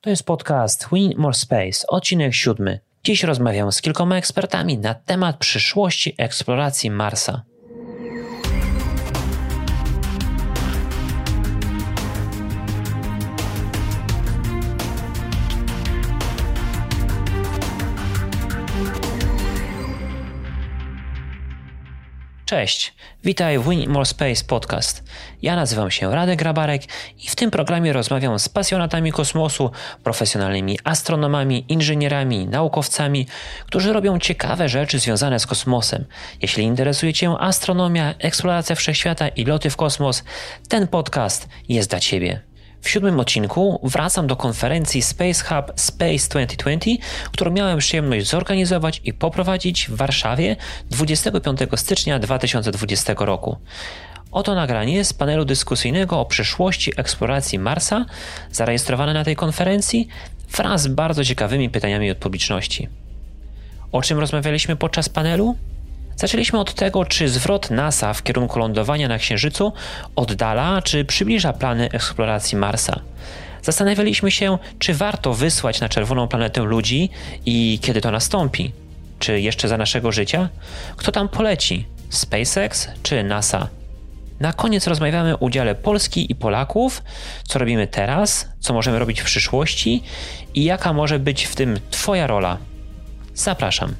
To jest podcast Win More Space, odcinek siódmy. Dziś rozmawiam z kilkoma ekspertami na temat przyszłości eksploracji Marsa. Cześć, witaj w Win More Space Podcast. Ja nazywam się Radek Grabarek i w tym programie rozmawiam z pasjonatami kosmosu, profesjonalnymi astronomami, inżynierami, naukowcami, którzy robią ciekawe rzeczy związane z kosmosem. Jeśli interesuje Cię astronomia, eksploracja wszechświata i loty w kosmos, ten podcast jest dla Ciebie. W siódmym odcinku wracam do konferencji Space Hub Space 2020, którą miałem przyjemność zorganizować i poprowadzić w Warszawie 25 stycznia 2020 roku. Oto nagranie z panelu dyskusyjnego o przyszłości eksploracji Marsa, zarejestrowane na tej konferencji, wraz z bardzo ciekawymi pytaniami od publiczności. O czym rozmawialiśmy podczas panelu? Zaczęliśmy od tego, czy zwrot NASA w kierunku lądowania na Księżycu oddala czy przybliża plany eksploracji Marsa. Zastanawialiśmy się, czy warto wysłać na czerwoną planetę ludzi i kiedy to nastąpi. Czy jeszcze za naszego życia? Kto tam poleci? SpaceX czy NASA? Na koniec rozmawiamy o udziale Polski i Polaków, co robimy teraz, co możemy robić w przyszłości i jaka może być w tym Twoja rola. Zapraszam.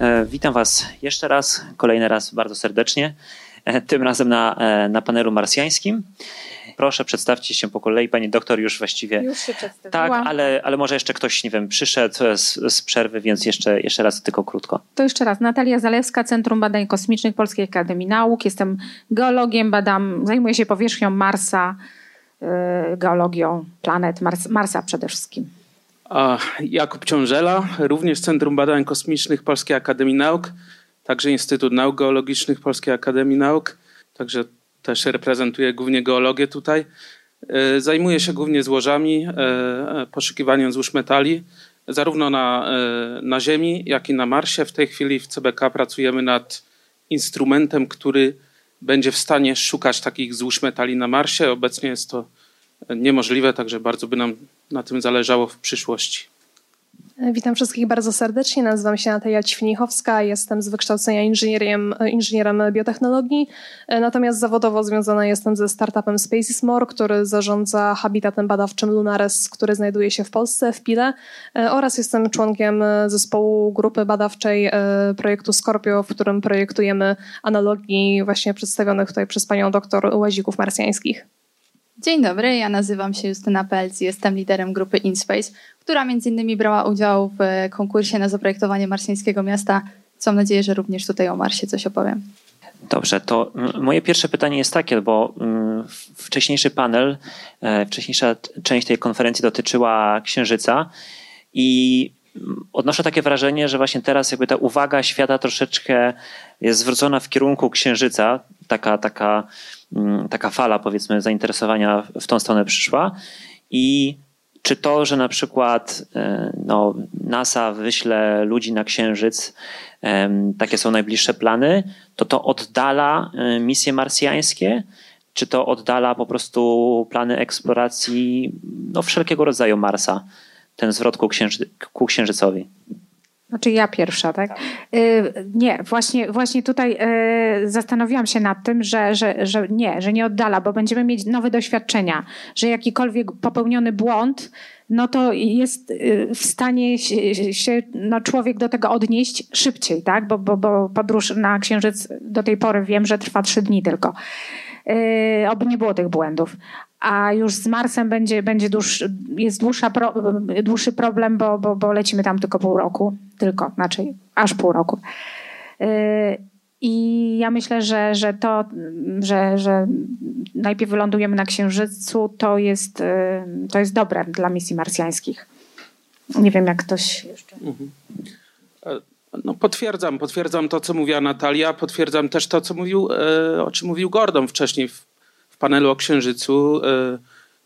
E, witam Was jeszcze raz, kolejny raz bardzo serdecznie, e, tym razem na, e, na panelu marsjańskim. Proszę, przedstawcie się po kolei. Pani doktor już właściwie. Już się. Tak, ale, ale może jeszcze ktoś, nie wiem, przyszedł z, z przerwy, więc jeszcze, jeszcze raz tylko krótko. To jeszcze raz. Natalia Zalewska, Centrum Badań Kosmicznych Polskiej Akademii Nauk. Jestem geologiem, badam, zajmuję się powierzchnią Marsa, geologią planet, Mars, Marsa przede wszystkim. Jakub Ciążela, również Centrum Badań Kosmicznych Polskiej Akademii Nauk, także Instytut Nauk Geologicznych Polskiej Akademii Nauk, także też reprezentuję głównie geologię tutaj. E, zajmuję się głównie złożami, e, e, poszukiwaniem złóż metali, zarówno na, na Ziemi, jak i na Marsie. W tej chwili w CBK pracujemy nad instrumentem, który będzie w stanie szukać takich złóż metali na Marsie. Obecnie jest to niemożliwe, także bardzo by nam na tym zależało w przyszłości. Witam wszystkich bardzo serdecznie. Nazywam się Natalia Ćwinichowska. Jestem z wykształcenia inżynierem, inżynierem biotechnologii, natomiast zawodowo związana jestem ze startupem Spacesmore, który zarządza habitatem badawczym Lunares, który znajduje się w Polsce, w Pile oraz jestem członkiem zespołu grupy badawczej e, projektu Scorpio, w którym projektujemy analogii właśnie przedstawionych tutaj przez panią doktor łazików marsjańskich. Dzień dobry, ja nazywam się Justyna Pelc, jestem liderem grupy InSpace, która między innymi brała udział w konkursie na zaprojektowanie marsjańskiego miasta. Mam nadzieję, że również tutaj o Marsie coś opowiem. Dobrze, to moje pierwsze pytanie jest takie, bo wcześniejszy panel, e, wcześniejsza część tej konferencji dotyczyła Księżyca i odnoszę takie wrażenie, że właśnie teraz jakby ta uwaga świata troszeczkę jest zwrócona w kierunku Księżyca, taka, taka taka fala, powiedzmy, zainteresowania w tą stronę przyszła. I czy to, że na przykład e, no, NASA wyśle ludzi na Księżyc, takie są najbliższe plany, to to oddala e, misje marsjańskie? Czy to oddala po prostu plany eksploracji no, wszelkiego rodzaju Marsa, ten zwrot ku, ku Księżycowi? Znaczy ja pierwsza, tak? tak. nie, właśnie, właśnie tutaj y, zastanowiłam się nad tym, że, że, że nie, że nie oddala, bo będziemy mieć nowe doświadczenia, że jakikolwiek popełniony błąd, no to jest y, w stanie się no, człowiek do tego odnieść szybciej, tak? Bo, bo, bo podróż na Księżyc do tej pory wiem, że trwa trzy dni tylko. Oby nie było tych błędów a już z Marsem będzie, będzie dłuższy, jest dłuższa pro, dłuższy problem, bo, bo, bo lecimy tam tylko pół roku. Tylko, znaczy aż pół roku. Yy, I ja myślę, że, że to, że, że najpierw wylądujemy na Księżycu, to jest, yy, to jest dobre dla misji marsjańskich. Nie wiem, jak ktoś jeszcze. Mhm. E, no, potwierdzam, potwierdzam to, co mówiła Natalia, potwierdzam też to, co mówił, e, o czym mówił Gordon wcześniej panelu o Księżycu e,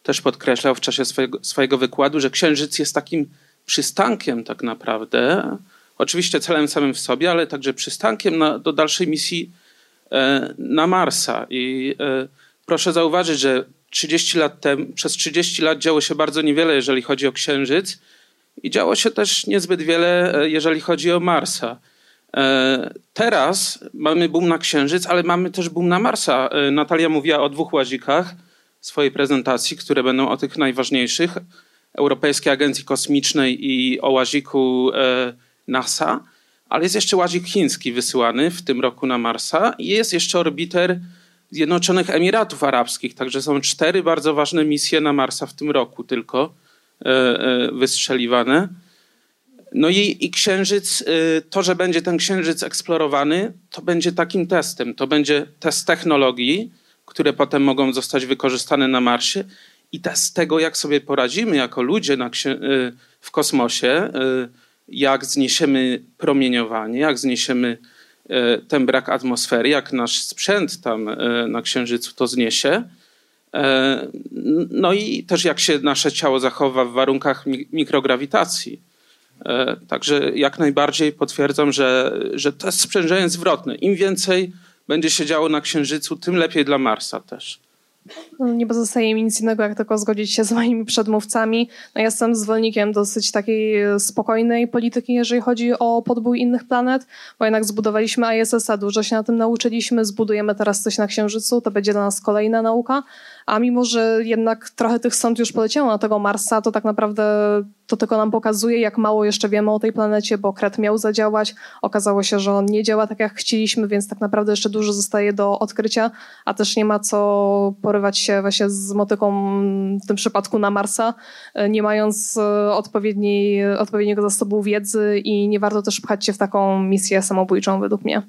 też podkreślał w czasie swojego, swojego wykładu, że Księżyc jest takim przystankiem tak naprawdę, oczywiście celem samym w sobie, ale także przystankiem na, do dalszej misji e, na Marsa. I e, proszę zauważyć, że 30 lat przez 30 lat działo się bardzo niewiele, jeżeli chodzi o Księżyc i działo się też niezbyt wiele, jeżeli chodzi o Marsa. E, teraz mamy boom na Księżyc, ale mamy też boom na Marsa. E, Natalia mówiła o dwóch łazikach w swojej prezentacji, które będą o tych najważniejszych. Europejskiej Agencji Kosmicznej i o łaziku NASA, ale jest jeszcze łazik chiński wysyłany w tym roku na Marsa i jest jeszcze orbiter Zjednoczonych Emiratów Arabskich. Także są cztery bardzo ważne misje na Marsa w tym roku tylko wystrzeliwane. No i, i księżyc, y, to, że będzie ten księżyc eksplorowany, to będzie takim testem. To będzie test technologii, które potem mogą zostać wykorzystane na Marsie i test tego, jak sobie poradzimy jako ludzie na, y, w kosmosie, y, jak zniesiemy promieniowanie, jak zniesiemy ten brak atmosfery, jak nasz sprzęt tam na Księżycu to zniesie. No i też jak się nasze ciało zachowa w warunkach mikrograwitacji. E, także jak najbardziej potwierdzam, że, że to jest sprzężenie zwrotne. Im więcej będzie się działo na Księżycu, tym lepiej dla Marsa też. No, nie pozostaje mi nic innego, jak tylko zgodzić się z moimi przedmówcami. No, ja jestem zwolennikiem dosyć takiej spokojnej polityki, jeżeli chodzi o podbój innych planet, bo jednak zbudowaliśmy ISS-a, dużo się na tym nauczyliśmy, zbudujemy teraz coś na Księżycu, to będzie dla nas kolejna nauka, a mimo, że jednak trochę tych sąd już poleciało na tego Marsa, to tak naprawdę to tylko nam pokazuje, jak mało jeszcze wiemy o tej planecie, bo Kret miał zadziałać. Okazało się, że on nie działa tak, jak chcieliśmy, więc tak naprawdę jeszcze dużo zostaje do odkrycia, a też nie ma co porywać się właśnie z motyką w tym przypadku na Marsa, nie mając e, odpowiedniej, odpowiedniego zasobu wiedzy i nie warto też pchać się w taką misję samobójczą według mnie.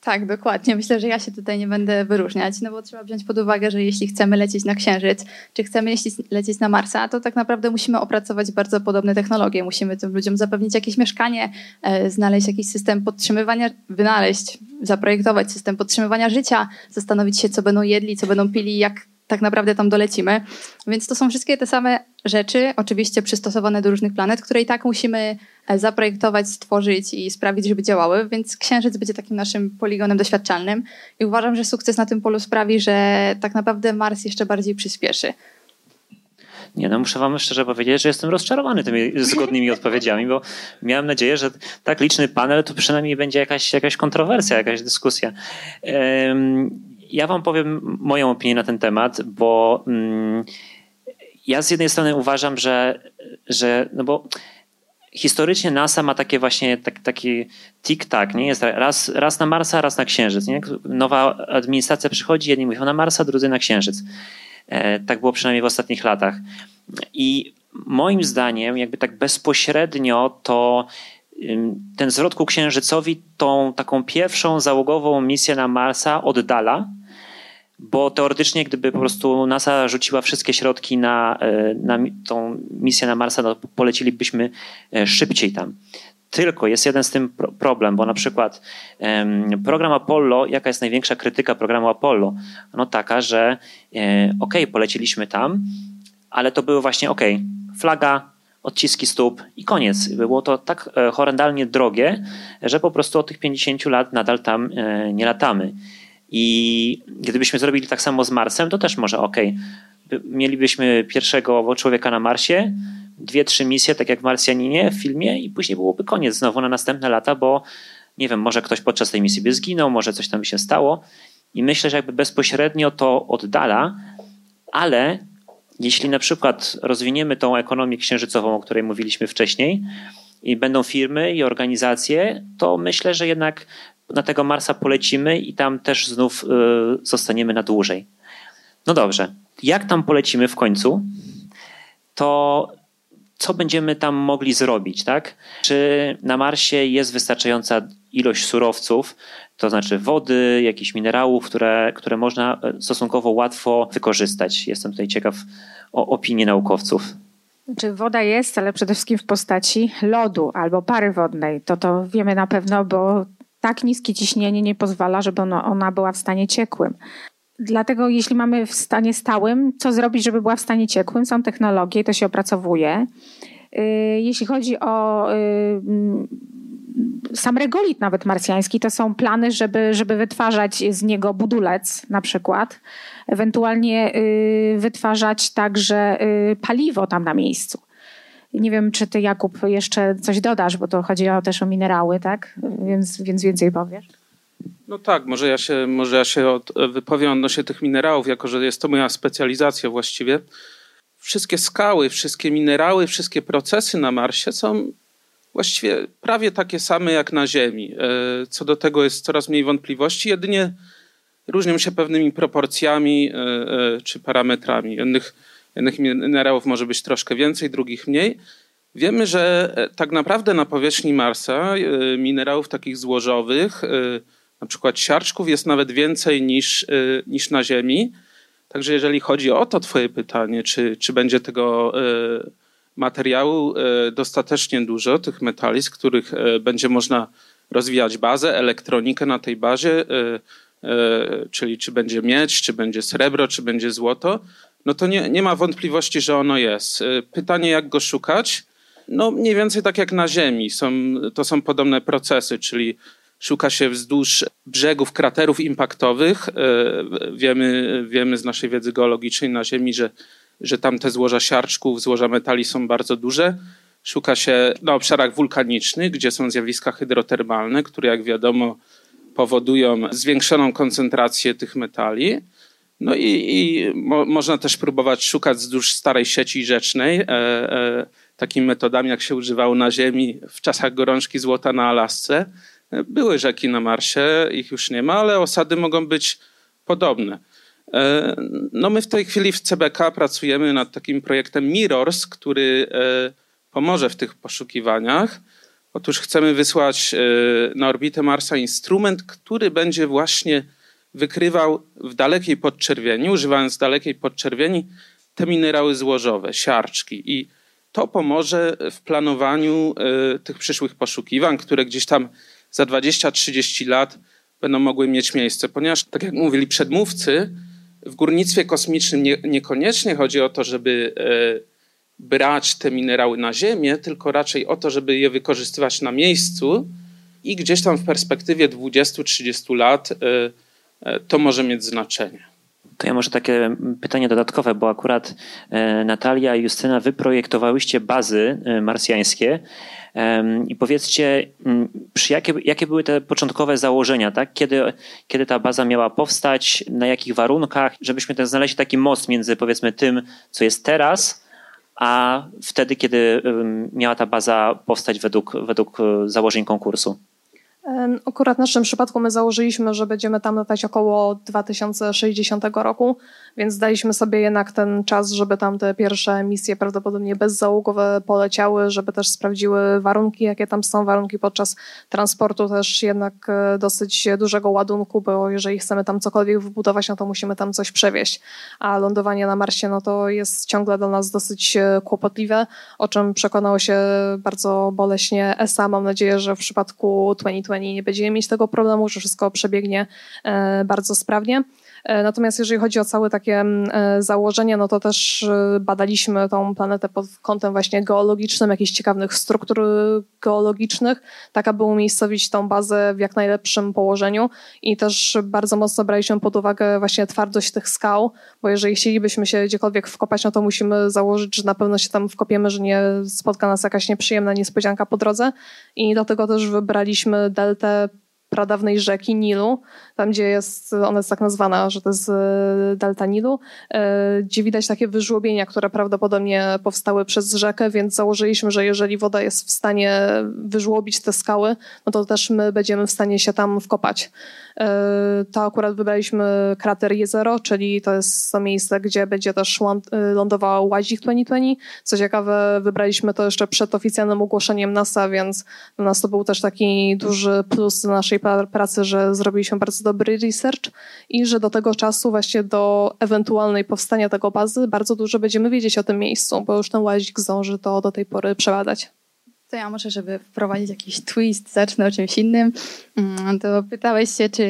Tak, dokładnie. Myślę, że ja się tutaj nie będę wyróżniać, no bo trzeba wziąć pod uwagę, że jeśli chcemy lecieć na Księżyc, czy chcemy lecieć na Marsa, to tak naprawdę musimy opracować bardzo podobne technologie. Musimy tym ludziom zapewnić jakieś mieszkanie, e, znaleźć jakiś system podtrzymywania, wynaleźć, zaprojektować system podtrzymywania życia, zastanowić się, co będą jedli, co będą pili, jak tak naprawdę tam dolecimy. Więc to są wszystkie te same rzeczy, oczywiście przystosowane do różnych planet, które i tak musimy e, zaprojektować, stworzyć i sprawić, żeby działały, więc Księżyc będzie takim naszym poligonem doświadczalnym i uważam, że sukces na tym polu sprawi, że tak naprawdę Mars jeszcze bardziej przyspieszy. Nie, no muszę wam szczerze powiedzieć, że jestem rozczarowany tymi zgodnymi odpowiedziami, bo miałem nadzieję, że tak liczny panel to przynajmniej będzie jakaś, jakaś kontrowersja, jakaś dyskusja. Ja wam powiem moją opinię na ten temat, bo mm, ja z jednej strony uważam, że, że no bo historycznie NASA ma takie właśnie tak, taki tik-tak, nie? Jest raz, raz na Marsa, raz na Księżyc, nie? Nowa administracja przychodzi, jedni mówią na Marsa, drudzy na Księżyc. E, tak było przynajmniej w ostatnich latach. I moim zdaniem, jakby tak bezpośrednio to ten zwrot ku Księżycowi tą taką pierwszą załogową misję na Marsa oddala, bo teoretycznie, gdyby po prostu NASA rzuciła wszystkie środki na, e, na tą misję na Marsa, to polecilibyśmy e, szybciej tam. Tylko jest jeden z tym problem, bo na przykład program Apollo, jaka jest największa krytyka programu Apollo? No taka, że e, ok, poleciliśmy tam, ale to były właśnie ok, flaga, odciski stóp i koniec. Było to tak horrendalnie drogie, że po prostu od tych 50 lat nadal tam nie latamy. I gdybyśmy zrobili tak samo z Marsem, to też może ok. Mielibyśmy pierwszego człowieka na Marsie, dwie, trzy misje, tak jak w Marsjaninie w filmie, i później byłoby koniec znowu na następne lata, bo nie wiem, może ktoś podczas tej misji by zginął, może coś tam by się stało. I myślę, że jakby bezpośrednio to oddala, ale jeśli na przykład rozwiniemy tą ekonomię księżycową, o której mówiliśmy wcześniej, i będą firmy i organizacje, to myślę, że jednak na tego Marsa polecimy i tam też znów y, zostaniemy na dłużej. No dobrze, jak tam polecimy w końcu, to co będziemy tam mogli zrobić, tak? Czy na Marsie jest wystarczająca ilość surowców, to znaczy wody, jakichś minerałów, które, które można e, stosunkowo łatwo wykorzystać? Jestem tutaj ciekaw o opinii naukowców. Czy woda jest, ale przede wszystkim w postaci lodu albo pary wodnej. To to wiemy na pewno, bo tak niskie ciśnienie nie pozwala, żeby ona, ona była w stanie ciekłym. Dlatego jeśli mamy w stanie stałym, co zrobić, żeby była w stanie ciekłym? Są technologie, to się opracowuje. Y, jeśli chodzi o y, sam regolit nawet marsjański to są plany, żeby, żeby wytwarzać z niego budulec na przykład, ewentualnie y, wytwarzać także paliwo tam na miejscu. Nie wiem, czy ty, Jakub, jeszcze coś dodasz, bo to chodzi o, też o minerały, tak? Więc, więc więcej powiesz. No tak, może ja się, może ja się od, wypowiem odnośnie tych minerałów, jako że jest to moja specjalizacja właściwie. Wszystkie skały, wszystkie minerały, wszystkie procesy na Marsie są właściwie prawie takie same jak na Ziemi. E, co do tego jest coraz mniej wątpliwości, jedynie różnią się pewnymi proporcjami e, e, czy parametrami. Jednych, jednych minerałów może być troszkę więcej, drugich mniej. Wiemy, że tak naprawdę na powierzchni Marsa minerałów takich złożowych, na przykład siarczków, jest nawet więcej niż, niż na Ziemi. Także jeżeli chodzi o to twoje pytanie, czy, czy będzie tego materiału e, dostatecznie dużo, tych metali, z których e, będzie można rozwijać bazę, elektronikę na tej bazie, e, czyli czy będzie miedź, czy będzie srebro, czy będzie złoto, no to nie, nie ma wątpliwości, że ono jest. Pytanie, jak go szukać? No mniej więcej tak jak na Ziemi. Są, to są podobne procesy, czyli szuka się wzdłuż brzegów kraterów impaktowych. Wiemy, wiemy z naszej wiedzy geologicznej na Ziemi, że że tam te złoża siarczków, złoża metali są bardzo duże. Szuka się na obszarach wulkanicznych, gdzie są zjawiska hydrotermalne, które jak wiadomo powodują zwiększoną koncentrację tych metali. No i, i mo, można też próbować szukać wzdłuż starej sieci rzecznej, e, e, takimi metodami, jak się używało na Ziemi w czasach gorączki złota na Alasce. Były rzeki na Marsie, ich już nie ma, ale osady mogą być podobne. E, no my w tej chwili w CBK pracujemy nad takim projektem Mirrors, który e, pomoże w tych poszukiwaniach. Otóż chcemy wysłać e, na orbitę Marsa instrument, który będzie właśnie wykrywał w dalekiej podczerwieni, używając dalekiej podczerwieni, te minerały złożowe, siarczki. I to pomoże w planowaniu tych przyszłych poszukiwań, które gdzieś tam za 20-30 lat będą mogły mieć miejsce. Ponieważ, tak jak mówili przedmówcy, w górnictwie kosmicznym nie, niekoniecznie chodzi o to, żeby e, brać te minerały na Ziemię, tylko raczej o to, żeby je wykorzystywać na miejscu i gdzieś tam w perspektywie 20-30 lat e, e, to może mieć znaczenie. To ja może takie pytanie dodatkowe, bo akurat Natalia i Justyna, wy projektowałyście bazy marsjańskie i powiedzcie, mm, jakie, jakie były te początkowe założenia, tak? Kiedy, kiedy ta baza miała powstać, na jakich warunkach, żebyśmy ten znaleźli taki most między powiedzmy tym, co jest teraz, a wtedy, kiedy miała ta baza powstać według, według e, założeń konkursu. Akurat w naszym przypadku my założyliśmy, że będziemy tam latać około 2060 roku, więc daliśmy sobie jednak ten czas, żeby tam te pierwsze misje prawdopodobnie bezzałogowe poleciały, żeby też sprawdziły warunki, jakie tam są, warunki podczas transportu też jednak e, dosyć dużego ładunku, bo jeżeli chcemy tam cokolwiek wybudować, no to musimy tam coś przewieźć, a lądowanie na Marsie, no to jest ciągle dla nas dosyć e, kłopotliwe, o czym przekonało się bardzo boleśnie ESA. Mam nadzieję, że w przypadku 2020 nie będziemy mieć tego problemu, że wszystko przebiegnie e, bardzo sprawnie. E, natomiast jeżeli chodzi o całe takie mm, e, założenia, no to też e, badaliśmy tą planetę pod kątem właśnie geologicznym, jakichś ciekawych struktur geologicznych, tak aby umiejscowić tą bazę w jak najlepszym położeniu. I też bardzo mocno braliśmy pod uwagę właśnie twardość tych skał, bo jeżeli chcielibyśmy się gdziekolwiek wkopać, no to musimy założyć, że na pewno się tam wkopiemy, że nie spotka nas jakaś nieprzyjemna niespodzianka po drodze. I dlatego też wybraliśmy deltę pradawnej rzeki Nilu, tam gdzie jest, ona jest tak nazwana, że to jest e, delta Nilu, e, gdzie widać takie wyżłobienia, które prawdopodobnie powstały przez rzekę, więc założyliśmy, że jeżeli woda jest w stanie wyżłobić te skały, no to też my będziemy w stanie się tam wkopać. E, to akurat wybraliśmy krater Jezero, czyli to jest to miejsce, gdzie będzie też lądował łazik 2020. Co ciekawe, wybraliśmy to jeszcze przed oficjalnym ogłoszeniem NASA, więc dla nas to był też taki duży plus naszej pracy, że zrobiliśmy bardzo dobry research i że do tego czasu właśnie do ewentualnej powstania tego bazy bardzo dużo będziemy wiedzieć o tym miejscu, bo już ten łazik zdąży to do tej pory przebadać. To ja może, żeby wprowadzić jakiś twist, zacznę o czymś innym. Mm, to pytałeś się, czy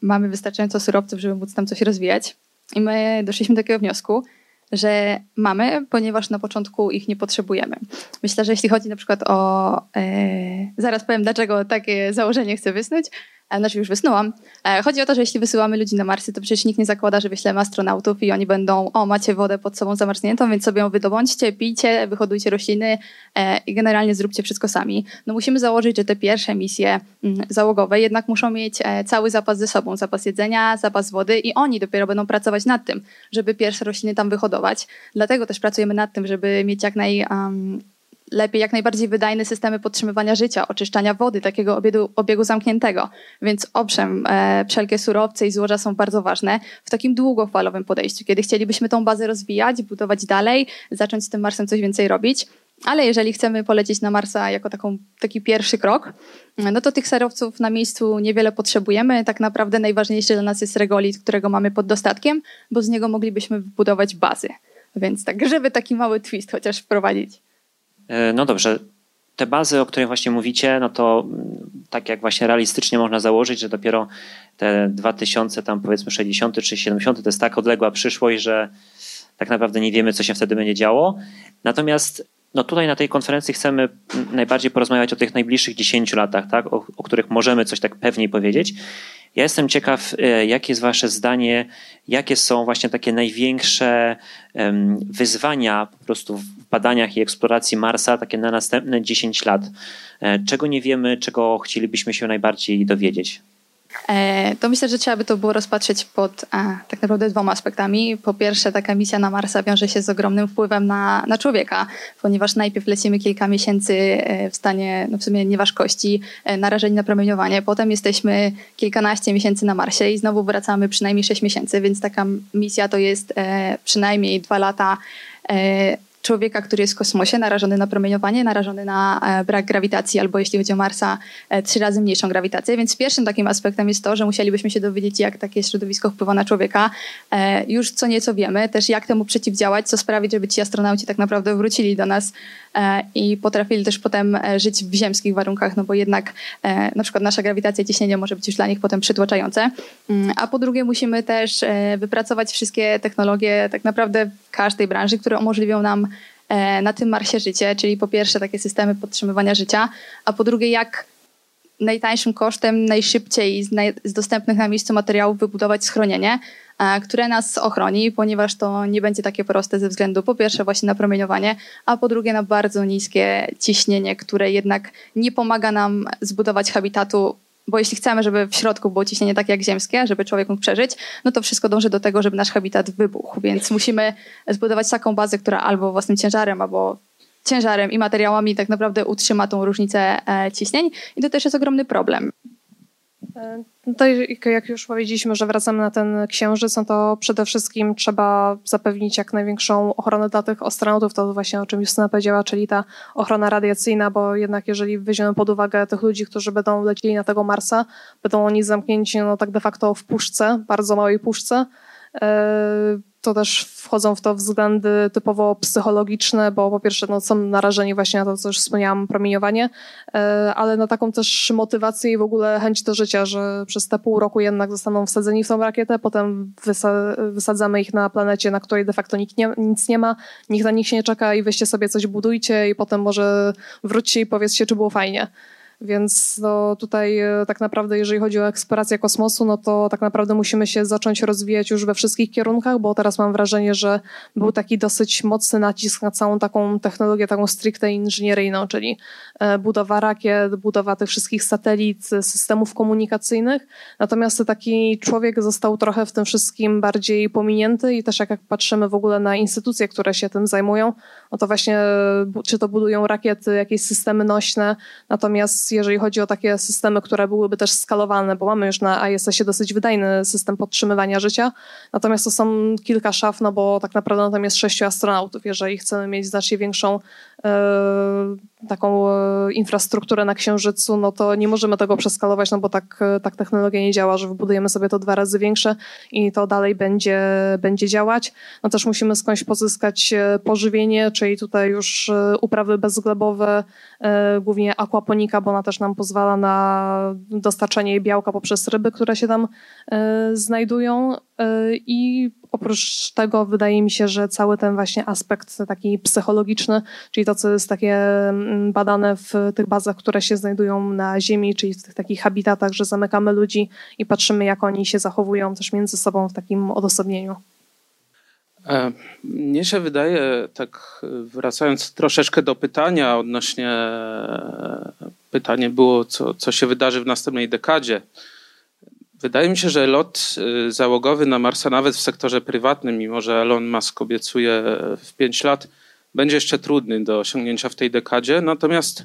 mamy wystarczająco surowców, żeby móc tam coś rozwijać. I my doszliśmy do takiego wniosku, że mamy, ponieważ na początku ich nie potrzebujemy. Myślę, że jeśli chodzi na przykład o. E, zaraz powiem, dlaczego takie założenie chcę wysnuć. E, znaczy już wysnułam. E, chodzi o to, że jeśli wysyłamy ludzi na Marsy, to przecież nikt nie zakłada, że wyślemy astronautów i oni będą, o macie wodę pod sobą zamarzniętą, więc sobie ją wydobądźcie, pijcie, wyhodujcie rośliny e, i generalnie zróbcie wszystko sami. No musimy założyć, że te pierwsze misje mm, załogowe jednak muszą mieć cały zapas ze sobą, zapas jedzenia, zapas wody i oni dopiero będą pracować nad tym, żeby pierwsze rośliny tam wyhodować. Dlatego też pracujemy nad tym, żeby mieć jak naj... Um, lepiej, jak najbardziej wydajne systemy podtrzymywania życia, oczyszczania wody, takiego obiegu, obiegu zamkniętego. Więc owszem, e, wszelkie surowce i złoża są bardzo ważne w takim długofalowym podejściu, kiedy chcielibyśmy tą bazę rozwijać, budować dalej, zacząć z tym Marsem coś więcej robić. Ale jeżeli chcemy polecieć na Marsa jako taką, taki pierwszy krok, no to tych surowców na miejscu niewiele potrzebujemy. Tak naprawdę najważniejszy dla nas jest regolit, którego mamy pod dostatkiem, bo z niego moglibyśmy wybudować bazy. Więc tak, żeby taki mały twist chociaż wprowadzić. E, no dobrze, te bazy, o których właśnie mówicie, no to mm, tak jak właśnie realistycznie można założyć, że dopiero te 2000, tam powiedzmy 60 czy 70 to jest tak odległa przyszłość, że tak naprawdę nie wiemy, co się wtedy będzie działo. Natomiast no tutaj na tej konferencji chcemy najbardziej porozmawiać o tych najbliższych 10 latach, tak? o, o których możemy coś tak pewniej powiedzieć. Ja jestem ciekaw, e, jakie jest Wasze zdanie, jakie są właśnie takie największe wyzwania po prostu w badaniach i eksploracji Marsa, takie na następne 10 lat. E, czego nie wiemy, czego chcielibyśmy się najbardziej dowiedzieć? E, to myślę, że trzeba by to było rozpatrzeć pod a, tak naprawdę dwoma aspektami. Po pierwsze, taka misja na Marsa wiąże się z ogromnym wpływem na, na człowieka, ponieważ najpierw lecimy kilka miesięcy e, w stanie no w sumie nieważkości, e, narażeni na promieniowanie, potem jesteśmy kilkanaście miesięcy na Marsie i znowu wracamy przynajmniej sześć miesięcy, więc taka misja to jest e, przynajmniej dwa lata e, człowieka, który jest w kosmosie, narażony na promieniowanie, narażony na e, brak grawitacji, albo jeśli chodzi o Marsa, e, trzy razy mniejszą grawitację. Więc pierwszym takim aspektem jest to, że musielibyśmy się dowiedzieć, jak takie środowisko wpływa na człowieka. E, już co nieco wiemy, też jak temu przeciwdziałać, co sprawić, żeby ci astronauci tak naprawdę wrócili do nas i potrafili też potem żyć w ziemskich warunkach, no bo jednak na przykład nasza grawitacja i ciśnienie może być już dla nich potem przytłaczające. Mm, a po drugie musimy też wypracować wszystkie technologie tak naprawdę w każdej branży, które umożliwią nam na tym Marsie życie, czyli po pierwsze takie systemy podtrzymywania życia, a po drugie jak najtańszym kosztem, najszybciej z, naj, z dostępnych na miejscu materiałów wybudować schronienie, e, które nas ochroni, ponieważ to nie będzie takie proste ze względu po pierwsze właśnie na promieniowanie, a po drugie na bardzo niskie ciśnienie, które jednak nie pomaga nam zbudować habitatu bo jeśli chcemy, żeby w środku było ciśnienie takie jak ziemskie, żeby człowiek mógł przeżyć, no to wszystko dąży do tego, żeby nasz habitat wybuchł. Więc musimy zbudować taką bazę, która albo własnym ciężarem, albo ciężarem i materiałami tak naprawdę utrzyma tą różnicę e, ciśnień. I to też jest ogromny problem. No to jak już powiedzieliśmy, że wracamy na ten księżyc, no to przede wszystkim trzeba zapewnić jak największą ochronę dla tych astronautów, to właśnie o czym Justyna powiedziała, czyli ta ochrona radiacyjna, bo jednak jeżeli weźmiemy pod uwagę tych ludzi, którzy będą lecieli na tego Marsa, będą oni zamknięci no tak de facto w puszce, bardzo małej puszce, e, to też wchodzą w to względy typowo psychologiczne, bo po pierwsze no, są narażeni właśnie na to, co już wspomniałam, promieniowanie, e, ale na taką też motywację i w ogóle chęć do życia, że przez te pół roku jednak zostaną wsadzeni w tą rakietę, potem wysadzamy ich na planecie, na której de facto nikt nie, nic nie ma, nikt na nich się nie czeka i weźcie sobie coś budujcie i potem może wróćcie i powiedzcie, czy było fajnie. Więc no, tutaj e, tak naprawdę, jeżeli chodzi o eksplorację kosmosu, no to tak naprawdę musimy się zacząć rozwijać już we wszystkich kierunkach, bo teraz mam wrażenie, że był taki dosyć mocny nacisk na całą taką technologię, taką stricte inżynieryjną, czyli budowa rakiet, budowa tych wszystkich satelit, systemów komunikacyjnych. Natomiast taki człowiek został trochę w tym wszystkim bardziej pominięty i też jak patrzymy w ogóle na instytucje, które się tym zajmują, no to właśnie czy to budują rakiety, jakieś systemy nośne, natomiast jeżeli chodzi o takie systemy, które byłyby też skalowalne, bo mamy już na ISS-ie dosyć wydajny system podtrzymywania życia, natomiast to są kilka szaf, no bo tak naprawdę tam jest sześciu astronautów. Jeżeli chcemy mieć znacznie większą E, taką e, infrastrukturę na Księżycu, no to nie możemy tego przeskalować, no bo tak, e, tak technologia nie działa, że wybudujemy sobie to dwa razy większe i to dalej będzie, będzie działać. No też musimy skądś pozyskać pożywienie, czyli tutaj już uprawy bezglebowe, głównie aquaponika, bo ona też nam pozwala na dostarczanie białka poprzez ryby, które się tam znajdują i Oprócz tego wydaje mi się, że cały ten właśnie aspekt taki psychologiczny, czyli to, co jest takie mm, badane w tych bazach, które się znajdują na Ziemi, czyli w tych takich habitatach, że zamykamy ludzi i patrzymy, jak oni się zachowują też między sobą w takim odosobnieniu. E, mnie się wydaje, tak wracając troszeczkę do pytania odnośnie, e, pytanie było, co, co się wydarzy w następnej dekadzie. Wydaje mi się, że lot y, załogowy na Marsa nawet w sektorze prywatnym, mimo że Elon Musk obiecuje w 5 lat, będzie jeszcze trudny do osiągnięcia w tej dekadzie. Natomiast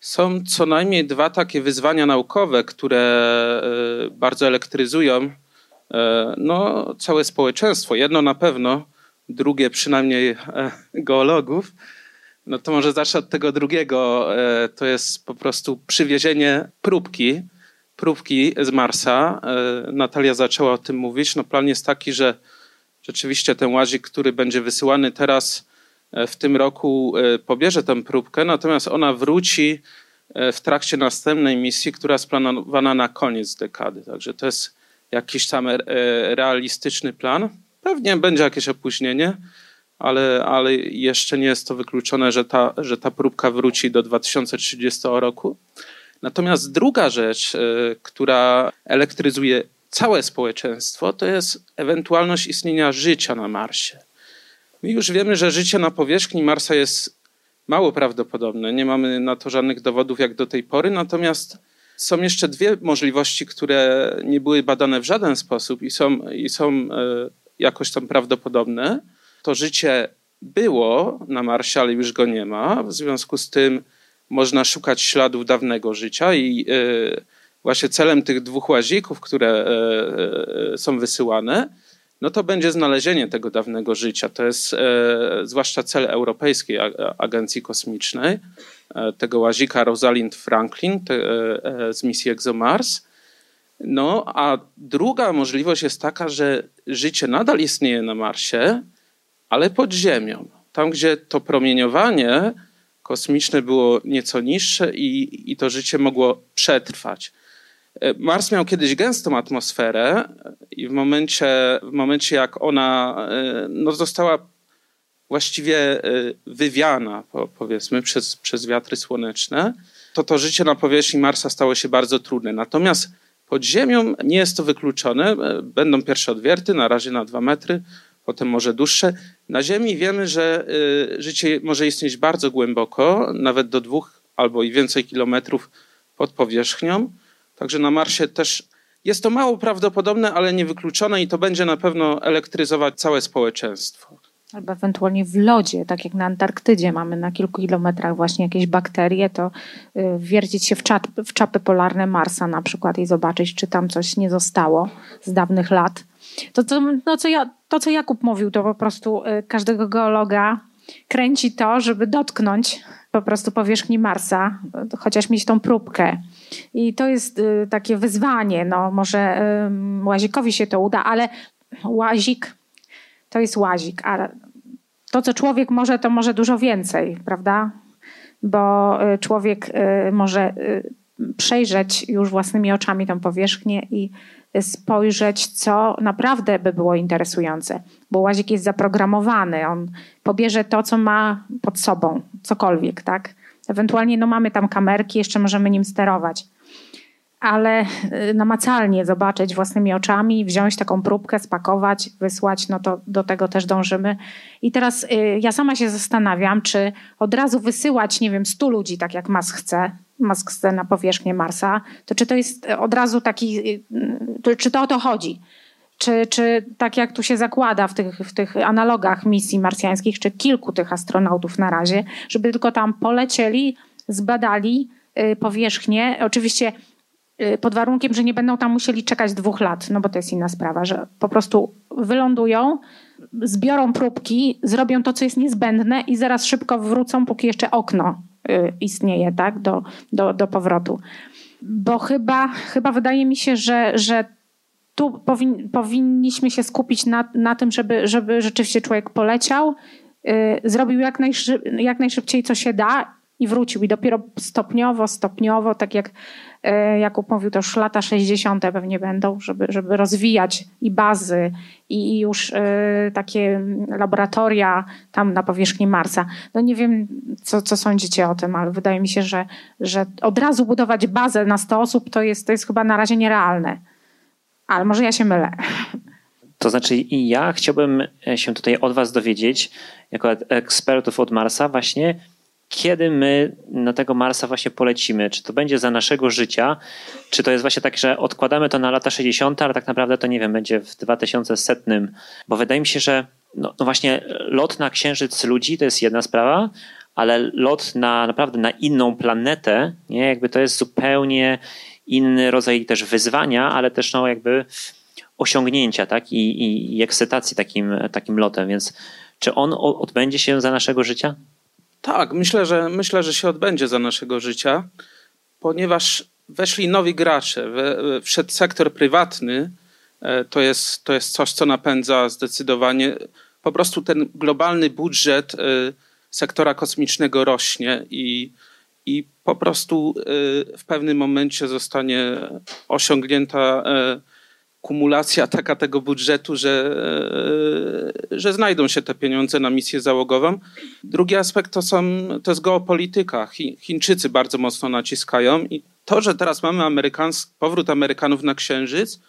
są co najmniej dwa takie wyzwania naukowe, które y, bardzo elektryzują y, no, całe społeczeństwo. Jedno na pewno, drugie przynajmniej e, geologów. No to może zacznę od tego drugiego. E, to jest po prostu przywiezienie próbki próbki z Marsa. E, Natalia zaczęła o tym mówić. No plan jest taki, że rzeczywiście ten łazik, który będzie wysyłany teraz e, w tym roku, e, pobierze tę próbkę, natomiast ona wróci w trakcie następnej misji, która jest planowana na koniec dekady. Także to jest jakiś tam realistyczny plan. Pewnie będzie jakieś opóźnienie, ale, ale jeszcze nie jest to wykluczone, że ta, że ta próbka wróci do 2030 roku. Natomiast druga rzecz, e, która elektryzuje całe społeczeństwo, to jest ewentualność istnienia życia na Marsie. My już wiemy, że życie na powierzchni Marsa jest mało prawdopodobne. Nie mamy na to żadnych dowodów jak do tej pory, natomiast są jeszcze dwie możliwości, które nie były badane w żaden sposób i są, i są e, jakoś tam prawdopodobne. To życie było na Marsie, ale już go nie ma. W związku z tym można szukać śladów dawnego życia i e, właśnie celem tych dwóch łazików, które e, e, są wysyłane, no to będzie znalezienie tego dawnego życia. To jest zwłaszcza cel Europejskiej Agencji Kosmicznej, tego łazika Rosalind Franklin z misji ExoMars. No, a druga możliwość jest taka, że życie nadal istnieje na Marsie, ale pod Ziemią. Tam, gdzie to promieniowanie kosmiczne było nieco niższe i, i to życie mogło przetrwać. E, Mars miał kiedyś gęstą atmosferę i w momencie, w momencie jak ona e, no, została właściwie e, wywiana, powiedzmy, przez, przez wiatry słoneczne, to to życie na powierzchni Marsa stało się bardzo trudne. Natomiast pod Ziemią nie jest to wykluczone. Będą pierwsze odwierty, na razie na dwa metry, potem może dłuższe. Na Ziemi wiemy, że y, życie może istnieć bardzo głęboko, nawet do dwóch albo i więcej kilometrów pod powierzchnią. Także na Marsie też jest to mało prawdopodobne, ale niewykluczone i to będzie na pewno elektryzować całe społeczeństwo. Albo ewentualnie w lodzie, tak jak na Antarktydzie mamy na kilku kilometrach właśnie jakieś bakterie, to y, wiercić się w, czap, w czapy polarne Marsa na przykład i zobaczyć, czy tam coś nie zostało z dawnych lat. To, to, no, co ja, to, co Jakub mówił, to po prostu y, każdego geologa kręci to, żeby dotknąć po prostu powierzchni Marsa, chociaż mieć tą próbkę. I to jest y, takie wyzwanie. No, może łazikowi się to uda, ale łazik to jest łazik, a to, co człowiek może, to może dużo więcej, prawda? Bo y, człowiek może przejrzeć już własnymi oczami tą powierzchnię i spojrzeć, co naprawdę by było interesujące, bo łazik jest zaprogramowany, on pobierze to, co ma pod sobą, cokolwiek, tak? Ewentualnie no, mamy tam kamerki, jeszcze możemy nim sterować. Ale y, namacalnie zobaczyć własnymi oczami, wziąć taką próbkę, spakować, wysłać, no to do tego też dążymy. I teraz y, ja sama się zastanawiam, czy od razu wysyłać, nie wiem, stu ludzi, tak jak Mas chce, Chce na powierzchnię Marsa, to czy to jest od razu taki, y, czy to o to chodzi? Czy, czy tak jak tu się zakłada w tych, w tych analogach misji marsjańskich, czy kilku tych astronautów na razie, żeby tylko tam polecieli, zbadali y, powierzchnię. Oczywiście pod warunkiem, że nie będą tam musieli czekać dwóch lat, no bo to jest inna sprawa, że po prostu wylądują, zbiorą próbki, zrobią to, co jest niezbędne i zaraz szybko wrócą, póki jeszcze okno istnieje tak, do, do, do powrotu. Bo chyba, chyba wydaje mi się, że, że tu powin, powinniśmy się skupić na, na tym, żeby, żeby rzeczywiście człowiek poleciał, yy, zrobił jak, najszyb, jak najszybciej, co się da, i wrócił. I dopiero stopniowo, stopniowo, tak jak e, Jakub mówił, to już lata 60. pewnie będą, żeby, żeby rozwijać i bazy, i już e, takie laboratoria tam na powierzchni Marsa. No nie wiem, co, co sądzicie o tym, ale wydaje mi się, że, że od razu budować bazę na 100 osób to jest, to jest chyba na razie nierealne. Ale może ja się mylę. To znaczy, i ja chciałbym się tutaj od Was dowiedzieć, jako ekspertów od Marsa, właśnie kiedy my na tego Marsa właśnie polecimy? Czy to będzie za naszego życia? Czy to jest właśnie tak, że odkładamy to na lata 60., ale tak naprawdę to nie wiem, będzie w 2100? Bo wydaje mi się, że no, no właśnie lot na Księżyc ludzi to jest jedna sprawa, ale lot na naprawdę na inną planetę, nie? Jakby to jest zupełnie inny rodzaj też wyzwania, ale też no jakby osiągnięcia, tak? I, i, i ekscytacji takim, takim lotem, więc czy on odbędzie się za naszego życia? Tak, myślę, że myślę, że się odbędzie za naszego życia, ponieważ weszli nowi gracze, wszedł sektor prywatny, e, to jest, to jest coś, co napędza zdecydowanie. Po prostu ten globalny budżet e, sektora kosmicznego rośnie i, i po prostu e, w pewnym momencie zostanie osiągnięta kumulacja taka tego budżetu, że, że znajdą się te pieniądze na misję załogową. Drugi aspekt to, są, to jest geopolityka. Chińczycy bardzo mocno naciskają i to, że teraz mamy powrót Amerykanów na Księżyc,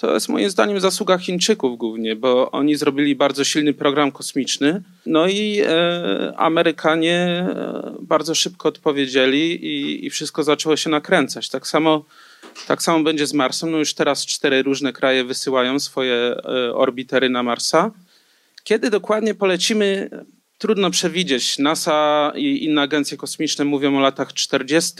to jest moim zdaniem zasługa Chińczyków głównie, bo oni zrobili bardzo silny program kosmiczny. No i e, Amerykanie e, bardzo szybko odpowiedzieli i, i wszystko zaczęło się nakręcać. Tak samo tak samo będzie z Marsem. No już teraz cztery różne kraje wysyłają swoje e, orbitery na Marsa. Kiedy dokładnie polecimy, trudno przewidzieć. NASA i inne agencje kosmiczne mówią o latach 40.,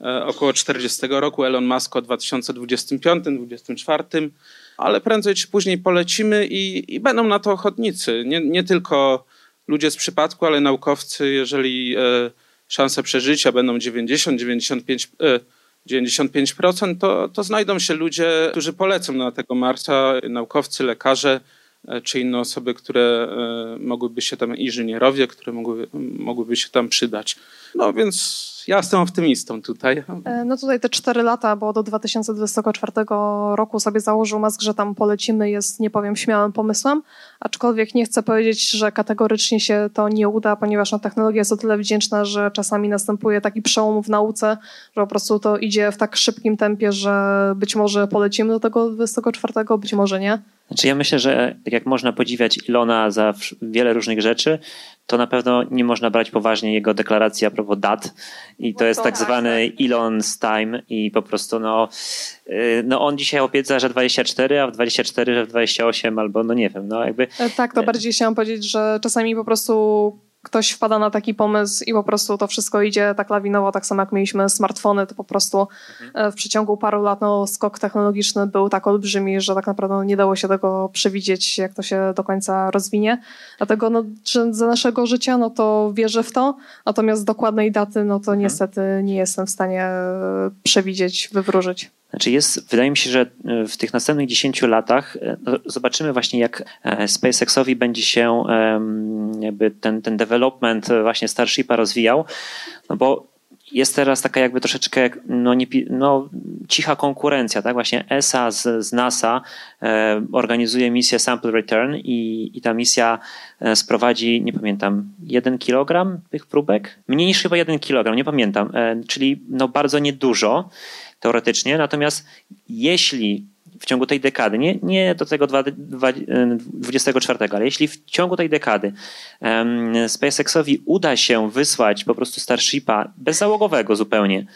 e, około 40 roku, Elon Musk o 2025-2024, ale prędzej czy później polecimy i, i, będą na to ochotnicy. Nie, nie, tylko ludzie z przypadku, ale naukowcy, jeżeli e, szanse przeżycia będą 90-95%, 95%, to, to znajdą się ludzie, którzy polecą na tego Marsa, naukowcy, lekarze, e, czy inne osoby, które e, mogłyby się tam, inżynierowie, które mogłyby, mogłyby się tam przydać. No więc ja jestem optymistą tutaj. E, no tutaj te cztery lata, bo do 2024 roku sobie założył Musk, że tam polecimy, jest, nie powiem, śmiałym pomysłem, aczkolwiek nie chcę powiedzieć, że kategorycznie się to nie uda, ponieważ no, technologia jest o tyle wdzięczna, że czasami następuje taki przełom w nauce, że po prostu to idzie w tak szybkim tempie, że być może polecimy do tego 24, być może nie. Znaczy ja myślę, że tak jak można podziwiać Ilona za wiele różnych rzeczy, to na pewno nie można brać poważnie jego deklaracji a propos dat i to jest tak zwany Elon's time i po prostu no, y, no on dzisiaj obiecał, że 24, a w 24, że w 28 albo no nie wiem, no jakby. E, tak, to bardziej chciałam powiedzieć, że czasami po prostu ktoś wpada na taki pomysł i po prostu to wszystko idzie tak lawinowo, tak samo jak mieliśmy smartfony, to po prostu mhm. e, w przeciągu paru lat no, skok technologiczny był tak olbrzymi, że tak naprawdę nie dało się tego przewidzieć, jak to się do końca rozwinie. Dlatego no, za naszego życia, no to wierzę w to, natomiast dokładnej daty, no to mhm. niestety nie jestem w stanie e, przewidzieć, wywróżyć. Znaczy jest, wydaje mi się, że e, w tych następnych 10 latach e, no, zobaczymy właśnie, jak e, SpaceXowi będzie się jakby ten, ten development właśnie Starshipa rozwijał, no bo jest teraz taka jakby troszeczkę no, nie, no, cicha konkurencja, tak? Właśnie ESA z, z NASA organizuje misję Sample Return i, i ta misja sprowadzi, nie pamiętam, jeden kilogram tych próbek? Mniej niż chyba jeden kilogram, nie pamiętam, czyli no bardzo niedużo teoretycznie. Natomiast jeśli w ciągu tej dekady, nie, nie do tego 24, ale jeśli w ciągu tej dekady um, SpaceXowi uda się wysłać po prostu Starshipa bezzałogowego zupełnie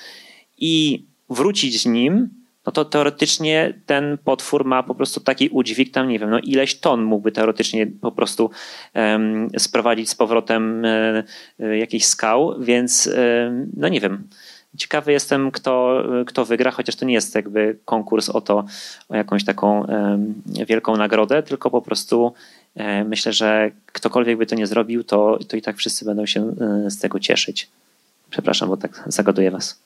i wrócić z nim, no to teoretycznie ten potwór ma po prostu taki udźwig, tam nie wiem, no ileś ton mógłby teoretycznie po prostu um, sprowadzić z powrotem um, jakichś skał, więc no nie wiem. Ciekawy jestem, kto, kto wygra, chociaż to nie jest jakby konkurs o to, o jakąś taką wielką nagrodę, tylko po prostu myślę, że ktokolwiek by to nie zrobił, to, to i tak wszyscy będą się e, z tego cieszyć. Przepraszam, bo tak zagaduję was.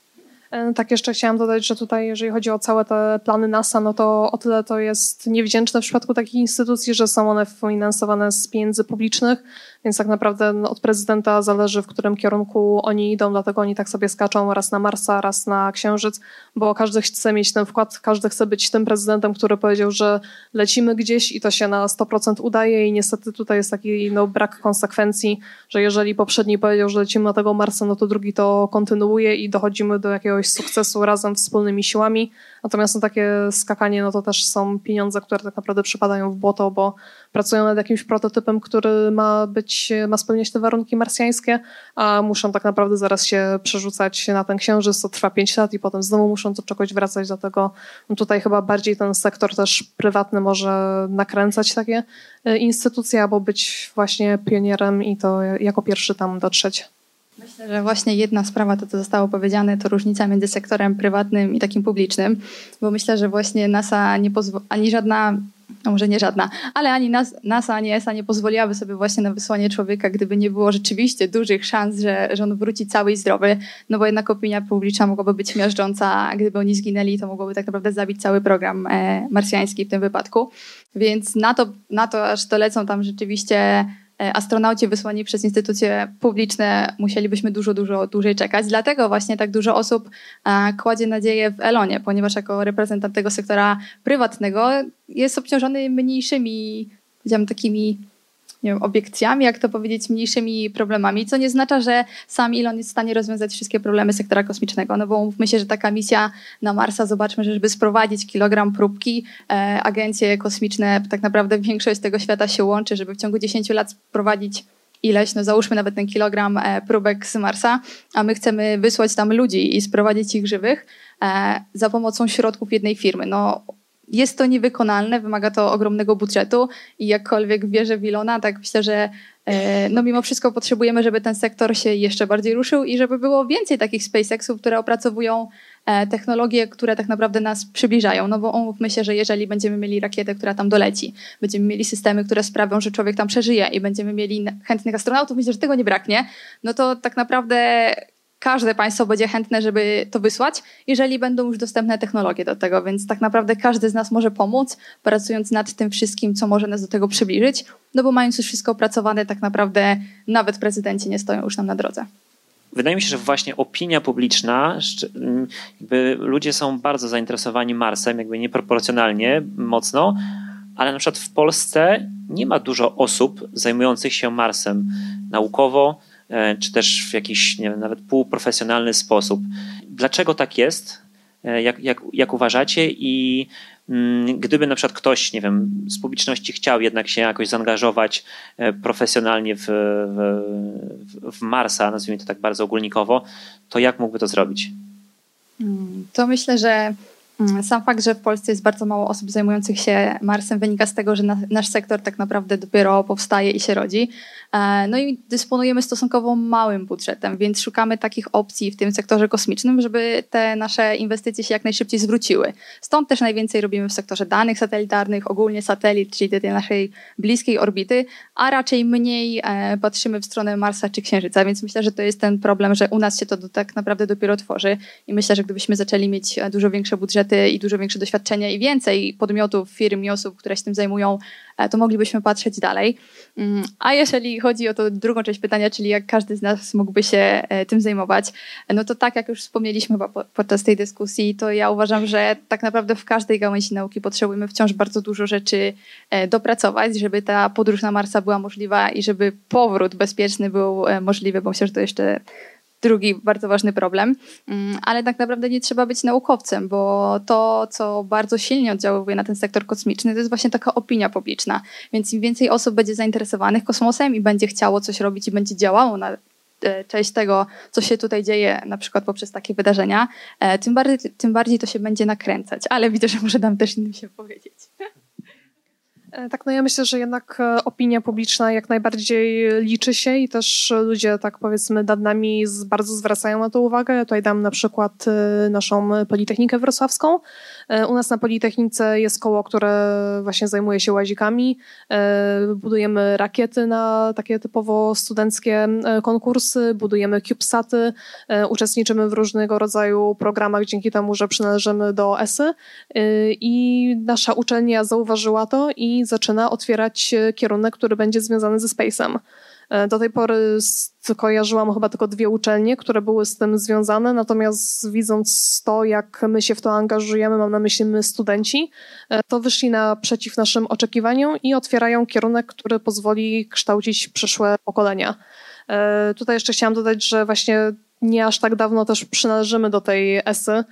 E, tak, jeszcze chciałam dodać, że tutaj, jeżeli chodzi o całe te plany NASA, no to o tyle to jest niewdzięczne w przypadku takich instytucji, że są one finansowane z pieniędzy publicznych, więc tak naprawdę no, od prezydenta zależy, w którym kierunku oni idą, dlatego oni tak sobie skaczą raz na Marsa, raz na Księżyc, bo każdy chce mieć ten wkład, każdy chce być tym prezydentem, który powiedział, że lecimy gdzieś i to się na 100% udaje i niestety tutaj jest taki no, brak konsekwencji, że jeżeli poprzedni powiedział, że lecimy na tego Marsa, no to drugi to kontynuuje i dochodzimy do jakiegoś sukcesu razem wspólnymi siłami. Natomiast no, takie skakanie, no to też są pieniądze, które tak naprawdę przypadają w błoto, bo pracują nad jakimś prototypem, który ma być, ma spełniać te warunki marsjańskie, a muszą tak naprawdę zaraz się przerzucać na ten księżyc, to trwa 5 lat i potem znowu muszą do czegoś wracać, dlatego no tutaj chyba bardziej ten sektor też prywatny może nakręcać takie e, instytucje, albo być właśnie pionierem i to jako pierwszy tam dotrzeć. Myślę, że właśnie jedna sprawa, to co zostało powiedziane, to różnica między sektorem prywatnym i takim publicznym, bo myślę, że właśnie NASA nie pozwoli, ani żadna no może nie żadna, ale ani NASA, ani ESA nie pozwoliłaby sobie właśnie na wysłanie człowieka, gdyby nie było rzeczywiście dużych szans, że, że on wróci cały i zdrowy, no bo jednak opinia publiczna mogłaby być miażdżąca, gdyby oni zginęli, to mogłoby tak naprawdę zabić cały program e, marsjański w tym wypadku. Więc na to, na to aż dolecą tam rzeczywiście astronauci wysłani przez instytucje publiczne musielibyśmy dużo, dużo dłużej czekać. Dlatego właśnie tak dużo osób e, kładzie nadzieję w Elonie, ponieważ jako reprezentant tego sektora prywatnego jest obciążony mniejszymi, powiedziałam, takimi nie wiem, obiekcjami, jak to powiedzieć, mniejszymi problemami, co nie oznacza, że sam Elon jest w stanie rozwiązać wszystkie problemy sektora kosmicznego, no bo mówmy się, że taka misja na Marsa, zobaczmy, że żeby sprowadzić kilogram próbki, e, agencje kosmiczne, tak naprawdę większość tego świata się łączy, żeby w ciągu 10 lat sprowadzić ileś, no załóżmy nawet ten kilogram e, próbek z Marsa, a my chcemy wysłać tam ludzi i sprowadzić ich żywych e, za pomocą środków jednej firmy. No jest to niewykonalne, wymaga to ogromnego budżetu i jakkolwiek wierzę w Ilona, tak myślę, że e, no mimo wszystko potrzebujemy, żeby ten sektor się jeszcze bardziej ruszył i żeby było więcej takich SpaceXów, które opracowują e, technologie, które tak naprawdę nas przybliżają. No bo umówmy się, że jeżeli będziemy mieli rakietę, która tam doleci, będziemy mieli systemy, które sprawią, że człowiek tam przeżyje i będziemy mieli chętnych astronautów, myślę, że tego nie braknie, no to tak naprawdę każde państwo będzie chętne, żeby to wysłać, jeżeli będą już dostępne technologie do tego, więc tak naprawdę każdy z nas może pomóc, pracując nad tym wszystkim, co może nas do tego przybliżyć, no bo mając już wszystko opracowane, tak naprawdę nawet prezydenci nie stoją już nam na drodze. Wydaje mi się, że właśnie opinia publiczna, jakby ludzie są bardzo zainteresowani Marsem, jakby nieproporcjonalnie mocno, ale na przykład w Polsce nie ma dużo osób zajmujących się Marsem naukowo, czy też w jakiś nie wiem, nawet półprofesjonalny sposób. Dlaczego tak jest? E, jak, jak, jak uważacie? I mm, gdyby na przykład ktoś, nie wiem, z publiczności chciał jednak się jakoś zaangażować e, profesjonalnie w, w, w Marsa, nazwijmy to tak bardzo ogólnikowo, to jak mógłby to zrobić? Mm, to myślę, że sam fakt, że w Polsce jest bardzo mało osób zajmujących się Marsem, wynika z tego, że na, nasz sektor tak naprawdę dopiero powstaje i się rodzi. E, no i dysponujemy stosunkowo małym budżetem, więc szukamy takich opcji w tym sektorze kosmicznym, żeby te nasze inwestycje się jak najszybciej zwróciły. Stąd też najwięcej robimy w sektorze danych satelitarnych, ogólnie satelit, czyli tej naszej bliskiej orbity, a raczej mniej e, patrzymy w stronę Marsa czy Księżyca, więc myślę, że to jest ten problem, że u nas się to tak naprawdę dopiero tworzy i myślę, że gdybyśmy zaczęli mieć e, dużo większe budżety i dużo większe doświadczenie i więcej podmiotów, firm i osób, które się tym zajmują, to moglibyśmy patrzeć dalej. Mm, a jeżeli chodzi o to drugą część pytania, czyli jak każdy z nas mógłby się e, tym zajmować, no to tak jak już wspomnieliśmy podczas tej dyskusji, to ja uważam, że tak naprawdę w każdej gałęzi nauki potrzebujemy wciąż bardzo dużo rzeczy e, dopracować, żeby ta podróż na Marsa była możliwa i żeby powrót bezpieczny był e, możliwy, bo myślę, że to jeszcze drugi bardzo ważny problem, mm, ale tak naprawdę nie trzeba być naukowcem, bo to, co bardzo silnie oddziałuje na ten sektor kosmiczny, to jest właśnie taka opinia publiczna. Więc im więcej osób będzie zainteresowanych kosmosem i będzie chciało coś robić i będzie działało na e, część tego, co się tutaj dzieje, na przykład poprzez takie wydarzenia, e, tym bardziej, tym bardziej to się będzie nakręcać. Ale widzę, że może dam też innym się powiedzieć. E, tak, no ja myślę, że jednak e, opinia publiczna jak najbardziej liczy się i też ludzie, tak powiedzmy, nad nami bardzo zwracają na to uwagę. Ja tutaj dam na przykład e, naszą Politechnikę Wrocławską. U nas na Politechnice jest koło, które właśnie zajmuje się łazikami. Budujemy rakiety na takie typowo studenckie konkursy, budujemy CubeSaty, uczestniczymy w różnego rodzaju programach dzięki temu, że przynależymy do ESY i nasza uczelnia zauważyła to i zaczyna otwierać kierunek, który będzie związany ze Space'em. E, do tej pory kojarzyłam chyba tylko dwie uczelnie, które były z tym związane, natomiast widząc to, jak my się w to angażujemy, mam na myśli my studenci, e, to wyszli naprzeciw naszym oczekiwaniom i otwierają kierunek, który pozwoli kształcić przyszłe pokolenia. E, tutaj jeszcze chciałam dodać, że właśnie nie aż tak dawno też przynależymy do tej ESY,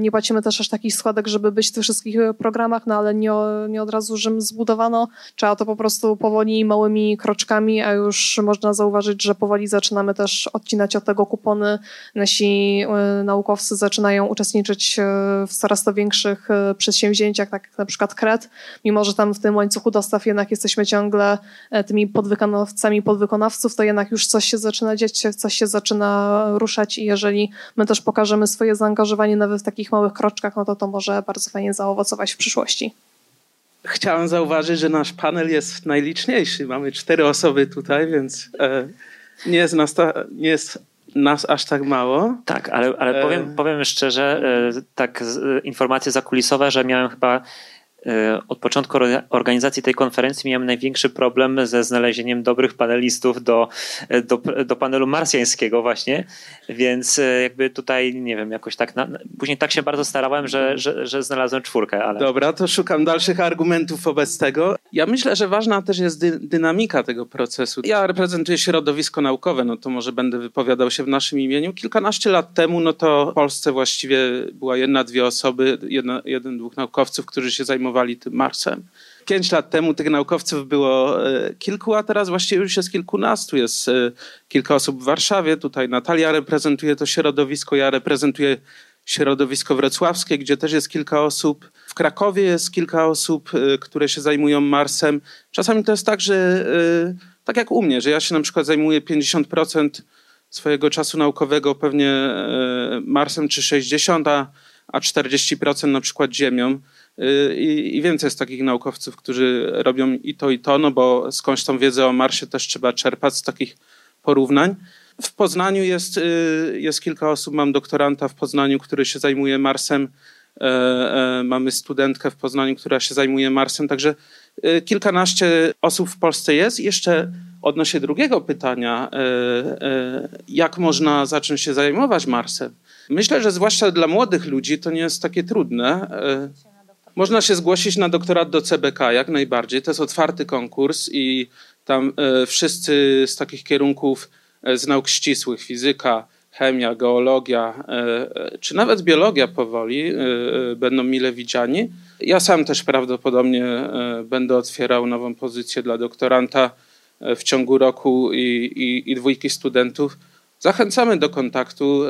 nie płacimy też aż takich składek, żeby być w tych wszystkich programach, no ale nie, nie od razu Rzym zbudowano. Trzeba to po prostu powoli, małymi kroczkami, a już można zauważyć, że powoli zaczynamy też odcinać od tego kupony. Nasi e, naukowcy zaczynają uczestniczyć e, w coraz to większych przedsięwzięciach, tak jak na przykład KRET, mimo że tam w tym łańcuchu dostaw jednak jesteśmy ciągle tymi podwykonawcami podwykonawców, to jednak już coś się zaczyna dziać, coś się zaczyna ruszać i jeżeli my też pokażemy swoje zaangażowanie na w takich małych kroczkach, no to to może bardzo fajnie zaowocować w przyszłości. Chciałem zauważyć, że nasz panel jest najliczniejszy. Mamy cztery osoby tutaj, więc e, nie, jest nas ta, nie jest nas aż tak mało. Tak, ale, ale powiem, e, powiem szczerze, e, tak informacje zakulisowe, że miałem chyba od początku organizacji tej konferencji miałem największy problem ze znalezieniem dobrych panelistów do, do, do panelu marsjańskiego właśnie, więc e, jakby tutaj, nie wiem, jakoś tak, na, później tak się bardzo starałem, że, że, że znalazłem czwórkę. Ale... Dobra, to szukam dalszych argumentów wobec tego. Ja myślę, że ważna też jest dy, dynamika tego procesu. Ja reprezentuję środowisko naukowe, no to może będę wypowiadał się w naszym imieniu. Kilkanaście lat temu, no to w Polsce właściwie była jedna, dwie osoby, jedna, jeden, dwóch naukowców, którzy się zajmowali zajmowali tym Marsem. Pięć lat temu tych naukowców było e, kilku, a teraz właściwie już jest kilkunastu. Jest e, kilka osób w Warszawie. Tutaj Natalia reprezentuje to środowisko, ja reprezentuję środowisko wrocławskie, gdzie też jest kilka osób. W Krakowie jest kilka osób, e, które się zajmują Marsem. Czasami to jest tak, że tak jak u mnie, że ja się na przykład zajmuję 50% swojego czasu naukowego pewnie Marsem czy 60, a 40% na przykład Ziemią. Y, I, więcej jest takich naukowców, którzy robią i to, i to, no bo skądś tą wiedzę o Marsie też trzeba czerpać z takich porównań. W Poznaniu jest, y, jest kilka osób, mam doktoranta w Poznaniu, który się zajmuje Marsem. E, e, mamy studentkę w Poznaniu, która się zajmuje Marsem, także y, kilkanaście osób w Polsce jest. Jeszcze odnośnie drugiego pytania, e, jak można zacząć się zajmować Marsem? Myślę, że zwłaszcza dla młodych ludzi to nie jest takie trudne. Można się zgłosić na doktorat do CBK jak najbardziej. To jest otwarty konkurs i tam e, wszyscy z takich kierunków e, z nauk ścisłych, fizyka, chemia, geologia, e, czy nawet biologia powoli będą mile widziani. Ja sam też prawdopodobnie będę otwierał nową pozycję dla doktoranta w ciągu roku i, i, i dwójki studentów. Zachęcamy do kontaktu.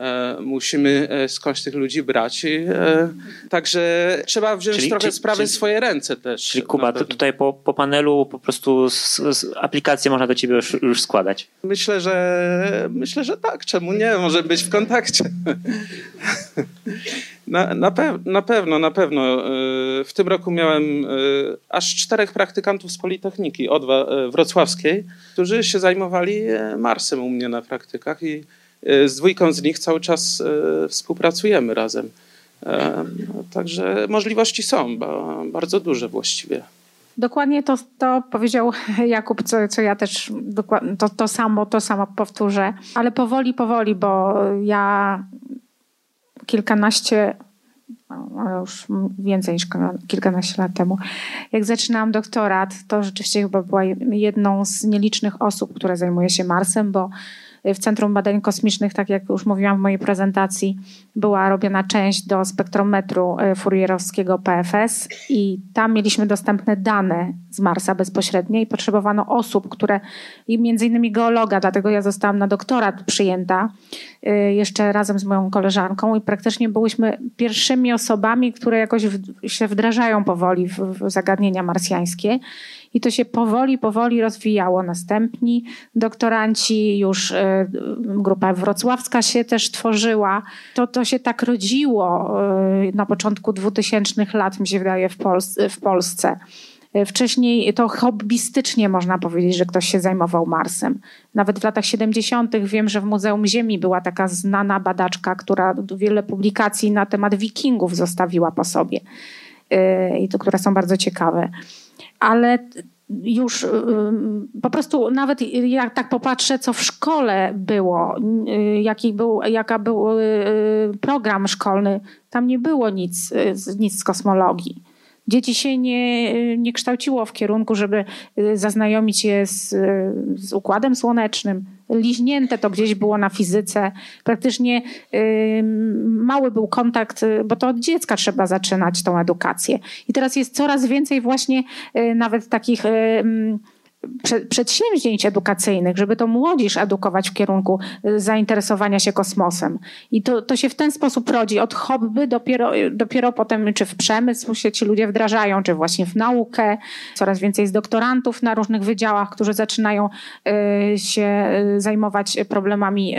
E, musimy e, skądś tych ludzi brać. E, także trzeba wziąć czyli, trochę sprawy w swoje ręce też. Czyli Kuba, to tutaj po, po panelu po prostu z, z aplikację można do ciebie już, już, składać. Myślę, że myślę, że tak. Czemu nie? Może być w kontakcie. Na, na, na pewno, na pewno. W tym roku miałem aż czterech praktykantów z Politechniki Odwa Wrocławskiej, którzy się zajmowali Marsem u mnie na praktykach i z dwójką z nich cały czas e, współpracujemy razem. E, także możliwości są, bardzo duże właściwie. Dokładnie to, to powiedział Jakub, co, co ja też to, to samo, to samo powtórzę, ale powoli, powoli, bo ja kilkanaście, już więcej niż kilkanaście lat temu, jak zaczynałam doktorat, to rzeczywiście chyba była jedną z nielicznych osób, która zajmuje się Marsem, bo w Centrum Badań Kosmicznych, tak jak już mówiłam w mojej prezentacji, była robiona część do spektrometru e, furierowskiego PFS i tam mieliśmy dostępne dane z Marsa bezpośrednie i potrzebowano osób, które, i między innymi geologa, dlatego ja zostałam na doktorat przyjęta e, jeszcze razem z moją koleżanką i praktycznie byłyśmy pierwszymi osobami, które jakoś się wdrażają powoli w, w zagadnienia marsjańskie i to się powoli, powoli rozwijało. Następni doktoranci, już y, grupa wrocławska się też tworzyła. To, to się tak rodziło y, na początku 2000 lat, mi się wydaje, w, w Polsce. Y, wcześniej to hobbystycznie można powiedzieć, że ktoś się zajmował Marsem. Nawet w latach 70. wiem, że w Muzeum Ziemi była taka znana badaczka, która wiele publikacji na temat wikingów zostawiła po sobie. I to, które są bardzo ciekawe ale już po prostu nawet jak tak popatrzę, co w szkole było, jaki był, jaka był program szkolny, tam nie było nic, nic z kosmologii. Dzieci się nie, nie kształciło w kierunku, żeby zaznajomić je z, z układem słonecznym. Liźnięte to gdzieś było na fizyce. Praktycznie mały był kontakt, bo to od dziecka trzeba zaczynać tą edukację. I teraz jest coraz więcej właśnie y, nawet takich przedsięwzięć edukacyjnych, żeby to młodzież edukować w kierunku y, zainteresowania się kosmosem. I to, to się w ten sposób rodzi. Od hobby dopiero, dopiero potem, czy w przemysł się ci ludzie wdrażają, czy właśnie w naukę. Coraz więcej jest doktorantów na różnych wydziałach, którzy zaczynają y, się y, zajmować problemami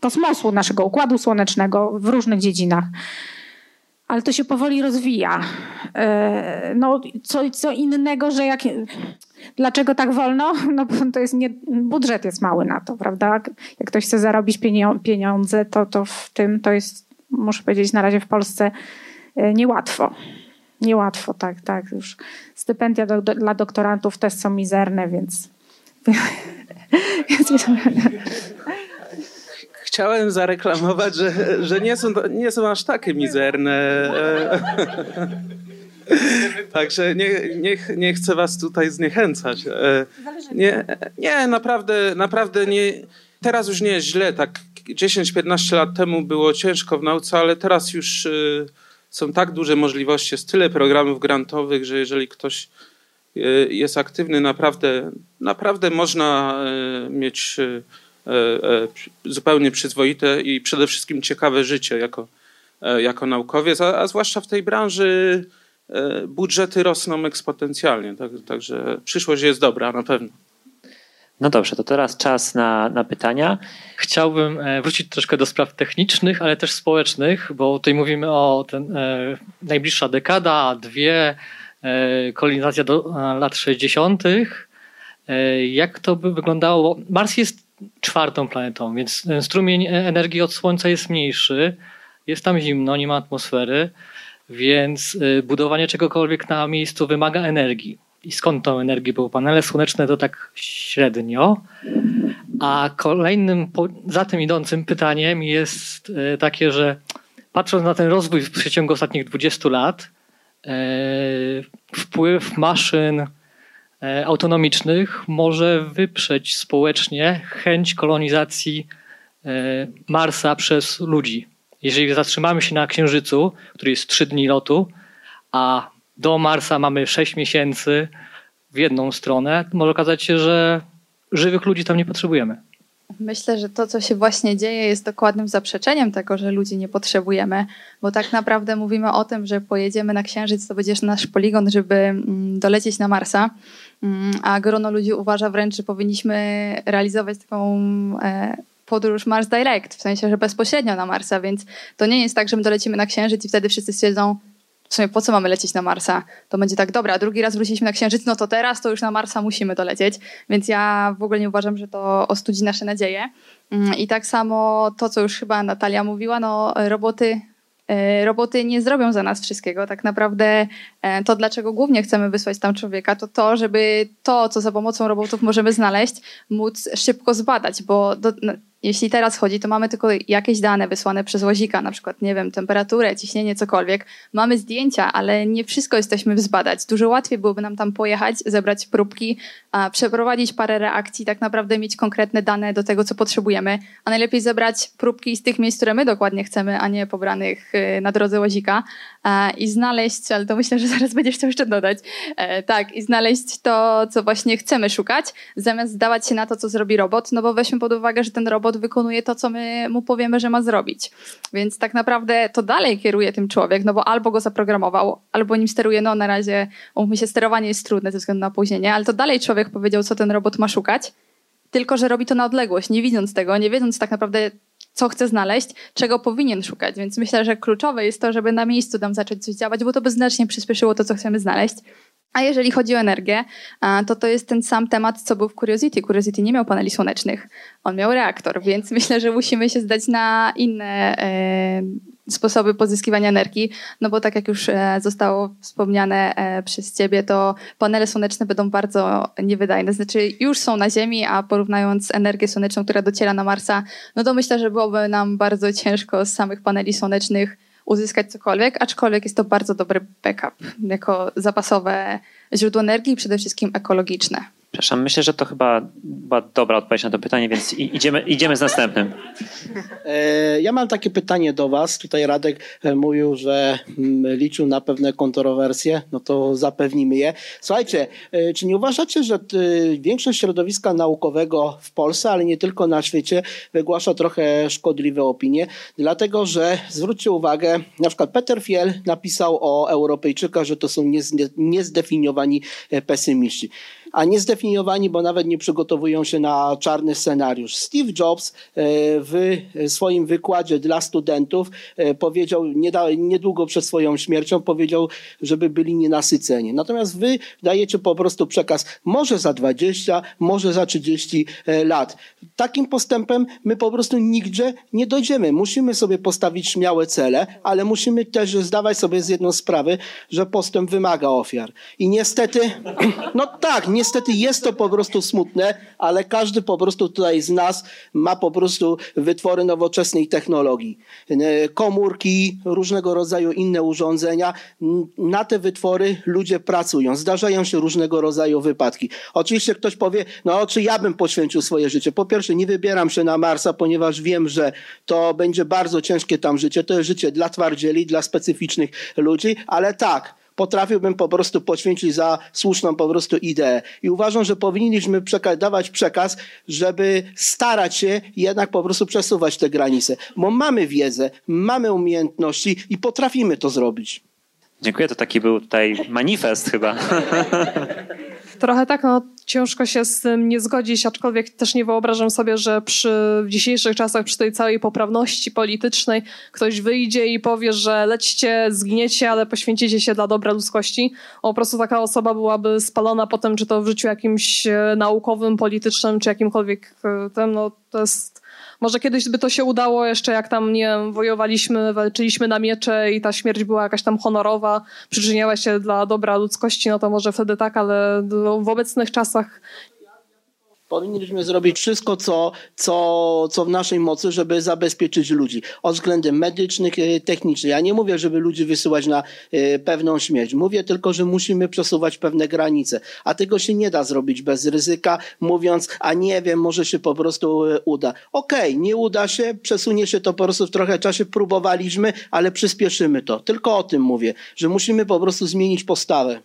kosmosu, naszego układu słonecznego w różnych dziedzinach ale to się powoli rozwija. No, co, co innego, że jak Dlaczego tak wolno? No bo to jest nie, budżet jest mały na to, prawda? Jak ktoś chce zarobić pieniądze, to, to w tym to jest, muszę powiedzieć, na razie w Polsce e, niełatwo. Niełatwo, tak, tak. Już stypendia do, do, dla doktorantów też są mizerne, więc. Chciałem zareklamować, że, że nie, są, nie są aż takie mizerne. Także nie, nie, nie chcę was tutaj zniechęcać. E, nie, nie naprawdę, naprawdę nie. Teraz już nie jest źle. Tak 10-15 lat temu było ciężko w nauce, ale teraz już e, są tak duże możliwości, jest tyle programów grantowych, że jeżeli ktoś e, jest aktywny, naprawdę, naprawdę można mieć zupełnie przyzwoite i przede wszystkim ciekawe życie jako, jako naukowiec, a, a zwłaszcza w tej branży budżety rosną eksponencjalnie, tak, także przyszłość jest dobra na pewno. No dobrze, to teraz czas na, na pytania. Chciałbym e, wrócić troszkę do spraw technicznych, ale też społecznych, bo tutaj mówimy o ten, e, najbliższa dekada, dwie, e, kolonizacja do e, lat 60. E, jak to by wyglądało? Mars jest czwartą planetą, więc strumień energii od Słońca jest mniejszy, jest tam zimno, nie ma atmosfery. Więc y, budowanie czegokolwiek na miejscu wymaga energii. I skąd tą energię? Bo panele słoneczne to tak średnio. A kolejnym za tym idącym pytaniem jest y, takie, że patrząc na ten rozwój w przeciągu ostatnich 20 lat, y, wpływ maszyn autonomicznych może wyprzeć społecznie chęć kolonizacji Marsa przez ludzi. Jeżeli zatrzymamy się na Księżycu, który jest 3 dni lotu, a do Marsa mamy 6 miesięcy w jedną stronę, może okazać się, że żywych ludzi tam nie potrzebujemy. Myślę, że to, co się właśnie dzieje, jest dokładnym zaprzeczeniem tego, że ludzi nie potrzebujemy, bo tak naprawdę mówimy o tym, że pojedziemy na Księżyc, to będzie nasz poligon, żeby mm, dolecieć na Marsa, mm, a grono ludzi uważa wręcz, że powinniśmy realizować taką e, podróż Mars Direct, w sensie, że bezpośrednio na Marsa, więc to nie jest tak, że my dolecimy na Księżyc i wtedy wszyscy stwierdzą, w sumie po co mamy lecieć na Marsa? To będzie tak, dobra, drugi raz wróciliśmy na Księżyc, no to teraz to już na Marsa musimy dolecieć, więc ja w ogóle nie uważam, że to ostudzi nasze nadzieje. Mm, I tak samo to, co już chyba Natalia mówiła, no roboty E, roboty nie zrobią za nas wszystkiego. Tak naprawdę to, dlaczego głównie chcemy wysłać tam człowieka, to to, żeby to, co za pomocą robotów możemy znaleźć, móc szybko zbadać, bo do, no, jeśli teraz chodzi, to mamy tylko jakieś dane wysłane przez łazika, na przykład, nie wiem, temperaturę, ciśnienie, cokolwiek. Mamy zdjęcia, ale nie wszystko jesteśmy zbadać. Dużo łatwiej byłoby nam tam pojechać, zebrać próbki, a przeprowadzić parę reakcji, tak naprawdę mieć konkretne dane do tego, co potrzebujemy, a najlepiej zebrać próbki z tych miejsc, które my dokładnie chcemy, a nie pobranych y, na drodze łazika i znaleźć, ale to myślę, że zaraz będziesz chciał jeszcze dodać, e, tak, i znaleźć to, co właśnie chcemy szukać, zamiast zdawać się na to, co zrobi robot, no bo weźmy pod uwagę, że ten robot wykonuje to, co my mu powiemy, że ma zrobić. Więc tak naprawdę to dalej kieruje tym człowiek, no bo albo go zaprogramował, albo nim steruje, no na razie, umówmy się, sterowanie jest trudne ze względu na opóźnienie, ale to dalej człowiek powiedział, co ten robot ma szukać, tylko że robi to na odległość, nie widząc tego, nie wiedząc tak naprawdę, co chce znaleźć, czego powinien szukać. Więc myślę, że kluczowe jest to, żeby na miejscu tam zacząć coś działać, bo to by znacznie przyspieszyło to, co chcemy znaleźć. A jeżeli chodzi o energię, to to jest ten sam temat, co był w Curiosity. Curiosity nie miał paneli słonecznych, on miał reaktor, więc myślę, że musimy się zdać na inne, e, sposoby pozyskiwania energii, no bo tak jak już e, zostało wspomniane e, przez ciebie, to panele słoneczne będą bardzo niewydajne. Znaczy już są na Ziemi, a porównując energię słoneczną, która dociera na Marsa, no to myślę, że byłoby nam bardzo ciężko z samych paneli słonecznych uzyskać cokolwiek, aczkolwiek jest to bardzo dobry backup jako zapasowe źródło energii przede wszystkim ekologiczne. Przepraszam, myślę, że to chyba była dobra odpowiedź na to pytanie, więc idziemy, idziemy z następnym. E, ja mam takie pytanie do Was. Tutaj Radek e, mówił, że mm, liczył na pewne kontrowersje, no to zapewnimy je. Słuchajcie, e, czy nie uważacie, że większość środowiska naukowego w Polsce, ale nie tylko na świecie, wygłasza trochę szkodliwe opinie? Dlatego, że zwróćcie uwagę, na przykład Peter Fiel napisał o Europejczykach, że to są niezdefiniowani pesymiści a nie zdefiniowani, bo nawet nie przygotowują się na czarny scenariusz. Steve Jobs e, w swoim wykładzie dla studentów e, powiedział, niedługo przed swoją śmiercią, powiedział, żeby byli nienasyceni. Natomiast wy dajecie po prostu przekaz może za 20, może za 30 e, lat. Takim postępem my po prostu nigdzie nie dojdziemy. Musimy sobie postawić śmiałe cele, ale musimy też zdawać sobie z jedną sprawę, że postęp wymaga ofiar. I niestety, no tak, niestety jest to po prostu smutne, ale każdy po prostu tutaj z nas ma po prostu wytwory nowoczesnej technologii. Komórki, różnego rodzaju inne urządzenia. Na te wytwory ludzie pracują. Zdarzają się różnego rodzaju wypadki. Oczywiście ktoś powie, no czy ja bym poświęcił swoje życie? Po pierwsze, nie wybieram się na Marsa, ponieważ wiem, że to będzie bardzo ciężkie tam życie. To jest życie dla twardzieli, dla specyficznych ludzi, ale tak, potrafiłbym po prostu poświęcić za słuszną po prostu ideę. I uważam, że powinniśmy dawać przekaz, żeby starać się jednak po prostu przesuwać te granice, bo mamy wiedzę, mamy umiejętności i potrafimy to zrobić. Dziękuję, to taki był tutaj manifest chyba. Trochę tak, no ciężko się z tym nie zgodzić, aczkolwiek też nie wyobrażam sobie, że przy w dzisiejszych czasach, przy tej całej poprawności politycznej, ktoś wyjdzie i powie, że lećcie, zgniecie, ale poświęcicie się dla dobra ludzkości. Po prostu taka osoba byłaby spalona potem, czy to w życiu jakimś e, naukowym, politycznym, czy jakimkolwiek e, tym, no to jest może kiedyś by to się udało jeszcze, jak tam, nie wiem, wojowaliśmy, walczyliśmy na miecze i ta śmierć była jakaś tam honorowa, przyczyniała się dla dobra ludzkości, no to może wtedy tak, ale w obecnych czasach Powinniśmy zrobić wszystko, co, co, co w naszej mocy, żeby zabezpieczyć ludzi od względem medycznych, e, technicznych. Ja nie mówię, żeby ludzi wysyłać na e, pewną śmierć. Mówię tylko, że musimy przesuwać pewne granice. A tego się nie da zrobić bez ryzyka, mówiąc, a nie wiem, może się po prostu e, uda. Okej, okay, nie uda się, przesunie się to po prostu w trochę czasie, próbowaliśmy, ale przyspieszymy to. Tylko o tym mówię, że musimy po prostu zmienić postawę.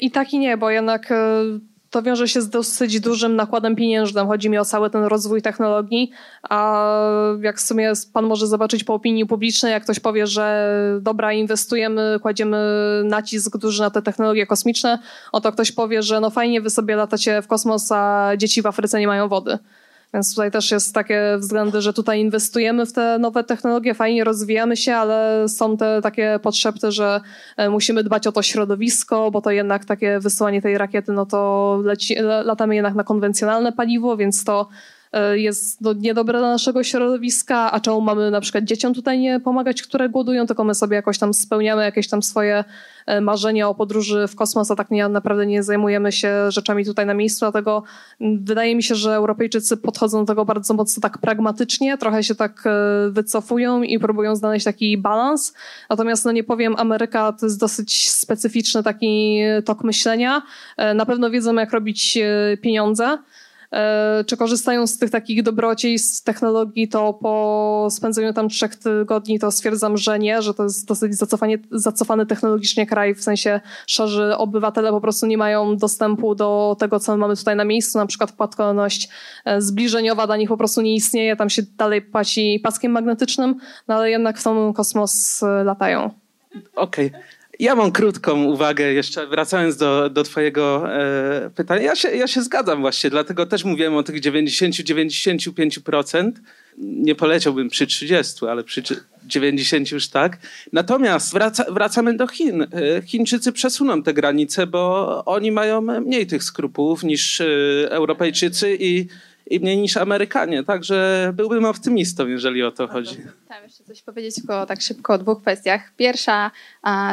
I tak i nie, bo jednak to wiąże się z dosyć dużym nakładem pieniężnym. Chodzi mi o cały ten rozwój technologii, a jak w sumie pan może zobaczyć po opinii publicznej, jak ktoś powie, że dobra, inwestujemy, kładziemy nacisk duży na te technologie kosmiczne, oto ktoś powie, że no fajnie, wy sobie latacie w kosmos, a dzieci w Afryce nie mają wody. Więc tutaj też jest takie względy, że tutaj inwestujemy w te nowe technologie, fajnie rozwijamy się, ale są te takie potrzeby, że e, musimy dbać o to środowisko, bo to jednak takie wysyłanie tej rakiety, no to leci, latamy jednak na konwencjonalne paliwo, więc to jest no, niedobre dla naszego środowiska, a czemu mamy na przykład dzieciom tutaj nie pomagać, które głodują, tylko my sobie jakoś tam spełniamy jakieś tam swoje e, marzenia o podróży w kosmos, a tak nie, naprawdę nie zajmujemy się rzeczami tutaj na miejscu, dlatego wydaje mi się, że Europejczycy podchodzą do tego bardzo mocno tak pragmatycznie, trochę się tak e, wycofują i próbują znaleźć taki balans, natomiast no nie powiem, Ameryka to jest dosyć specyficzny taki tok myślenia, na pewno wiedzą jak robić pieniądze, E, czy korzystają z tych takich dobroci, z technologii, to po spędzeniu tam trzech tygodni to stwierdzam, że nie, że to jest dosyć zacofanie, zacofany technologicznie kraj, w sensie szarzy obywatele po prostu nie mają dostępu do tego, co mamy tutaj na miejscu, na przykład płatność e, zbliżeniowa dla nich po prostu nie istnieje, tam się dalej płaci paskiem magnetycznym, no ale jednak w ten kosmos e, latają. Okej. Okay. Ja mam krótką uwagę, jeszcze wracając do, do Twojego e, pytania. Ja się, ja się zgadzam właśnie, dlatego też mówiłem o tych 90-95%. Nie poleciałbym przy 30, ale przy 90 już tak. Natomiast wraca, wracamy do Chin. E, Chińczycy przesuną te granice, bo oni mają mniej tych skrupułów niż e, Europejczycy i i mniej niż Amerykanie. Także byłbym optymistą, jeżeli o to chodzi. Chciałam jeszcze coś powiedzieć tylko tak szybko o dwóch kwestiach. Pierwsza,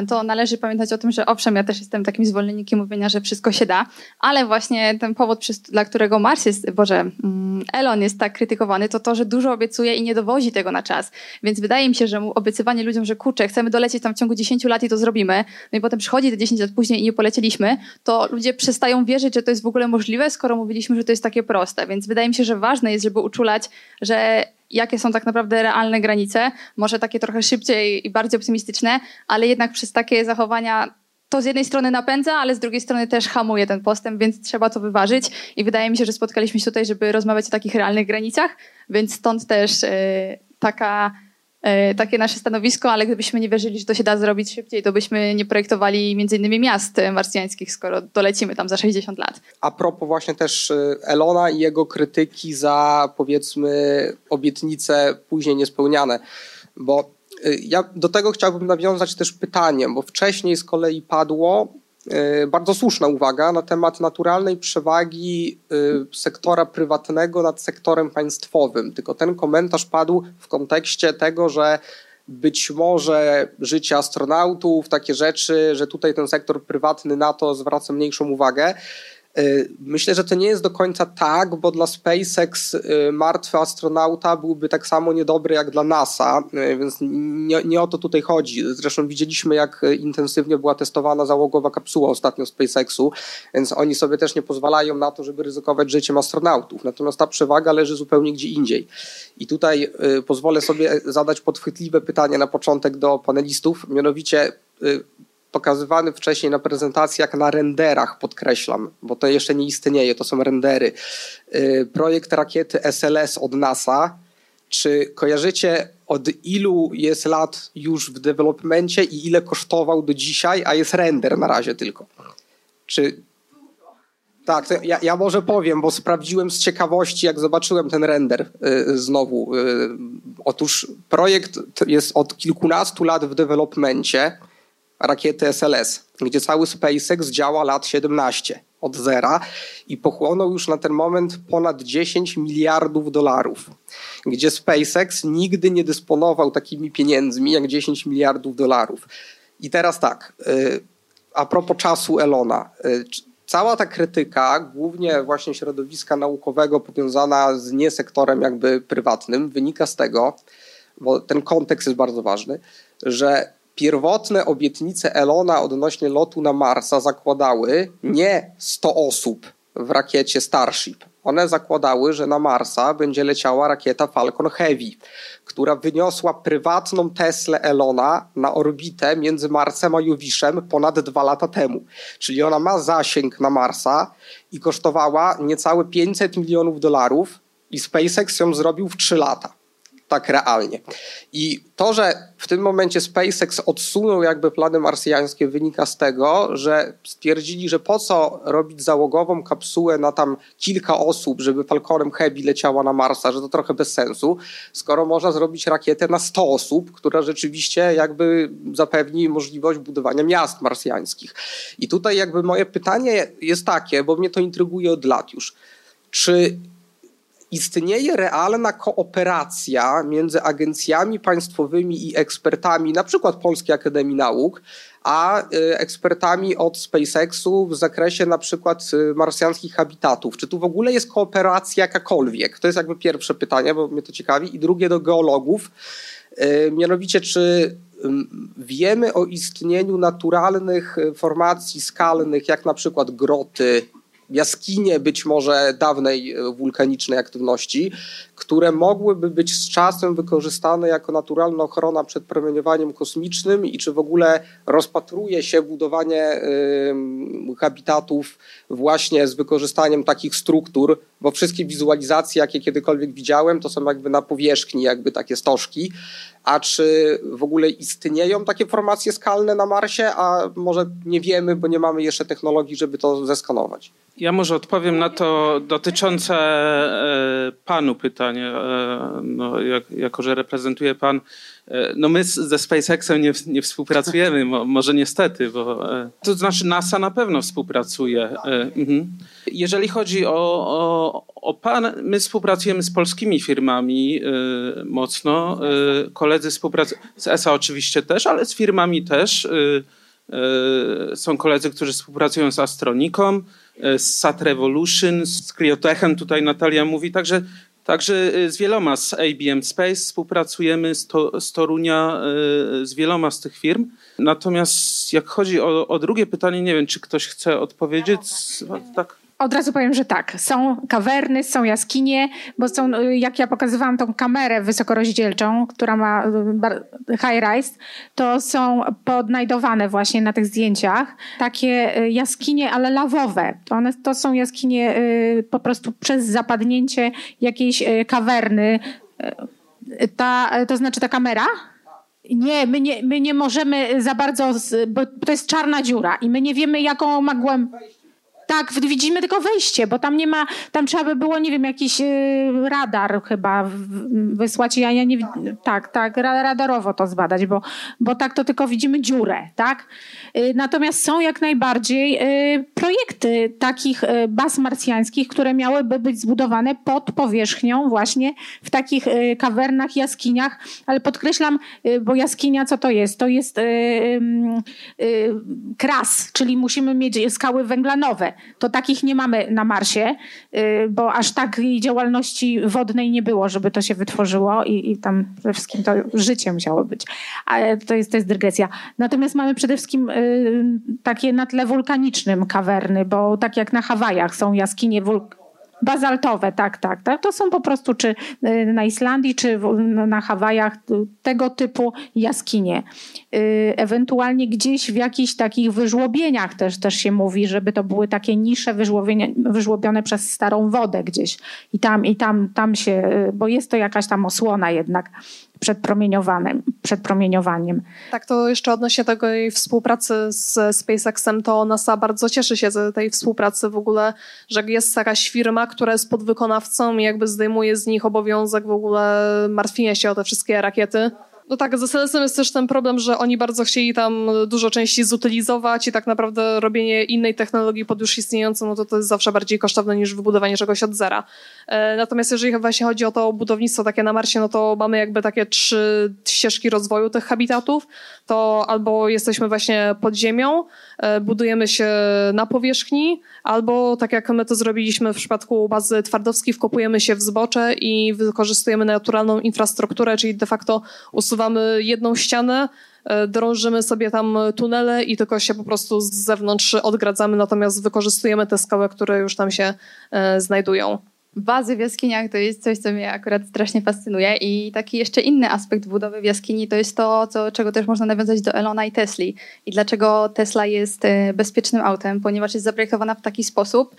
to należy pamiętać o tym, że owszem, ja też jestem takim zwolennikiem mówienia, że wszystko się da, ale właśnie ten powód, dla którego Mars jest, Boże, mm, Elon jest tak krytykowany, to to, że dużo obiecuje i nie dowozi tego na czas. Więc wydaje mi się, że obiecywanie ludziom, że kurczę, chcemy dolecieć tam w ciągu 10 lat i to zrobimy, no i potem przychodzi te 10 lat później i nie polecieliśmy, to ludzie przestają wierzyć, że to jest w ogóle możliwe, skoro mówiliśmy, że to jest takie proste. Więc wydaje mi się, że ważne jest, żeby uczulać, że jakie są tak naprawdę realne granice, może takie trochę szybciej i bardziej optymistyczne, ale jednak przez takie zachowania to z jednej strony napędza, ale z drugiej strony też hamuje ten postęp, więc trzeba to wyważyć. I wydaje mi się, że spotkaliśmy się tutaj, żeby rozmawiać o takich realnych granicach, więc stąd też yy, taka takie nasze stanowisko, ale gdybyśmy nie wierzyli, że to się da zrobić szybciej, to byśmy nie projektowali między innymi miast marsjańskich, skoro dolecimy tam za 60 lat. A propos właśnie też e, Elona i jego krytyki za powiedzmy obietnice później niespełniane, bo e, ja do tego chciałbym nawiązać też pytaniem, bo wcześniej z kolei padło, E, bardzo słuszna uwaga na temat naturalnej przewagi e, sektora prywatnego nad sektorem państwowym. Tylko ten komentarz padł w kontekście tego, że być może życie astronautów, takie rzeczy, że tutaj ten sektor prywatny na to zwraca mniejszą uwagę. Y, myślę, że to nie jest do końca tak, bo dla SpaceX y, martwy astronauta byłby tak samo niedobry jak dla NASA, y, więc nie, nie, o to tutaj chodzi. Zresztą widzieliśmy, jak intensywnie była testowana załogowa kapsuła ostatnio SpaceXu, więc oni sobie też nie pozwalają na to, żeby ryzykować życiem astronautów. Natomiast ta przewaga leży zupełnie gdzie indziej. I tutaj pozwolę sobie zadać podchwytliwe pytanie na początek do panelistów, mianowicie pokazywany wcześniej na prezentacjach na renderach, podkreślam, bo to jeszcze nie istnieje, to są rendery. Y, projekt rakiety SLS od NASA. Czy kojarzycie od ilu jest lat już w developmencie i ile kosztował do dzisiaj, a jest render na razie tylko? Czy tak, ja, ja, może powiem, bo sprawdziłem z ciekawości, jak zobaczyłem ten render y, znowu. Y, otóż projekt jest od kilkunastu lat w developmencie rakiety SLS, gdzie cały SpaceX działa lat 17 od zera i pochłonął już na ten moment ponad 10 miliardów dolarów, gdzie SpaceX nigdy nie dysponował takimi pieniędzmi jak 10 miliardów dolarów. I teraz tak, y, a propos czasu Elona. Y, cała ta krytyka, głównie właśnie środowiska naukowego powiązana z niesektorem jakby prywatnym, wynika z tego, bo ten kontekst jest bardzo ważny, że pierwotne obietnice Elona odnośnie lotu na Marsa zakładały nie 100 osób w rakiecie Starship. One zakładały, że na Marsa będzie leciała rakieta Falcon Heavy, która wyniosła prywatną Teslę Elona na orbitę między Marsem a Jowiszem ponad dwa lata temu. Czyli ona ma zasięg na Marsa i kosztowała niecałe 500 milionów dolarów i SpaceX ją zrobił w 3 lata tak realnie. I to, że w tym momencie SpaceX odsunął jakby plany marsjańskie wynika z tego, że stwierdzili, że po co robić załogową kapsułę na tam kilka osób, żeby Falconem Heavy leciała na Marsa, że to trochę bez sensu, skoro można zrobić rakietę na 100 osób, która rzeczywiście jakby zapewni możliwość budowania miast marsjańskich. I tutaj jakby moje pytanie jest takie, bo mnie to intryguje od lat już. Czy istnieje realna kooperacja między agencjami państwowymi i ekspertami, na przykład Polskiej Akademii Nauk, a y, ekspertami od SpaceXu w zakresie na przykład y, marsjańskich habitatów. Czy tu w ogóle jest kooperacja jakakolwiek? To jest jakby pierwsze pytanie, bo mnie to ciekawi. I drugie do geologów. Y, mianowicie, czy wiemy o istnieniu naturalnych formacji skalnych, jak na przykład groty, jaskinie być może dawnej e, wulkanicznej aktywności, które mogłyby być z czasem wykorzystane jako naturalna ochrona przed promieniowaniem kosmicznym i czy w ogóle rozpatruje się budowanie habitatów właśnie z wykorzystaniem takich struktur, bo wszystkie wizualizacje, jakie kiedykolwiek widziałem, to są jakby na powierzchni, jakby takie stożki, a czy w ogóle istnieją takie formacje skalne na Marsie, a może nie wiemy, bo nie mamy jeszcze technologii, żeby to zeskanować. Ja może odpowiem na to dotyczące e, panu pytanie, e, no, jak, jako że reprezentuje pan no my ze SpaceXem nie, nie współpracujemy, może niestety, bo e, to znaczy NASA na pewno współpracuje. E, mhm. Jeżeli chodzi o, o, o, pan, my współpracujemy z polskimi firmami y, mocno. Y, koledzy współpracują z ESA oczywiście też, ale z firmami też. Y, są koledzy, którzy współpracują z Astroniką, z Sat Revolution, z Cryotechem, tutaj Natalia mówi, także, także y, z wieloma, z ABM Space współpracujemy, z, to, z Torunia, z wieloma z tych firm. Natomiast jak chodzi o, o drugie pytanie, nie wiem, czy ktoś chce odpowiedzieć. Tak. Od razu powiem, że tak. Są kawerny, są jaskinie, bo są, jak ja pokazywałam tą kamerę wysokorozdzielczą, która ma y, high rise, to są podnajdowane właśnie na tych zdjęciach takie y, jaskinie, ale lawowe. One, to są jaskinie y, po prostu przez zapadnięcie jakiejś kawerny. Ta, to znaczy ta kamera? Nie my, nie, my nie możemy za bardzo, bo to jest czarna dziura i my nie wiemy, jaką ma głębokość tak, widzimy tylko wejście, bo tam nie ma, tam trzeba by było, nie wiem, jakiś y, radar chyba wysłać. Ja, ja nie, tak, tak, radarowo to zbadać, bo, bo tak to tylko widzimy dziurę, tak? Y, natomiast są jak najbardziej y, projekty takich baz marsjańskich, które miałyby być zbudowane pod powierzchnią właśnie w takich kawernach, jaskiniach, ale podkreślam, bo jaskinia co to jest? To jest kras, czyli musimy mieć skały węglanowe to takich nie mamy na Marsie, y, bo aż takiej działalności wodnej nie było, żeby to się wytworzyło i, i tam przede wszystkim to życie musiało być. Ale to jest, to jest dygresja. Natomiast mamy przede wszystkim y, takie na tle wulkanicznym kawerny, bo tak jak na Hawajach są jaskinie wulkaniczne, Bazaltowe, tak, tak, tak. To są po prostu czy y, na Islandii, czy na Hawajach tego typu jaskinie. Y, ewentualnie gdzieś w jakichś takich wyżłobieniach też, też się mówi, żeby to były takie nisze wyżłobione przez starą wodę gdzieś. I tam, i tam, tam się, y, bo jest to jakaś tam osłona jednak przed, przed promieniowaniem. Tak, to jeszcze odnośnie tej współpracy z SpaceXem, to NASA bardzo cieszy się z tej współpracy w ogóle, że jest jakaś firma, która jest podwykonawcą i jakby zdejmuje z nich obowiązek w ogóle martwienia się o te wszystkie rakiety. No tak, z SLS-em jest też ten problem, że oni bardzo chcieli tam dużo części zutylizować i tak naprawdę robienie innej technologii pod już istniejącą, no to to jest zawsze bardziej kosztowne niż wybudowanie czegoś od zera. E, natomiast jeżeli właśnie chodzi o to budownictwo takie na Marsie, no to mamy jakby takie trzy ścieżki rozwoju tych habitatów. To albo jesteśmy właśnie pod ziemią, e, budujemy się na powierzchni, albo tak jak my to zrobiliśmy w przypadku bazy Twardowskiej, wkopujemy się w zbocze i wykorzystujemy naturalną infrastrukturę, czyli de facto usuwamy jedną ścianę, e, drążymy sobie tam tunele i tylko się po prostu z zewnątrz odgradzamy, natomiast wykorzystujemy te skały, które już tam się znajdują bazy w jaskiniach to jest coś, co mnie akurat strasznie fascynuje. I taki jeszcze inny aspekt budowy w jaskini to jest to, co, czego też można nawiązać do Elona i Tesli. I dlaczego Tesla jest e, bezpiecznym autem, ponieważ jest zaprojektowana w taki sposób,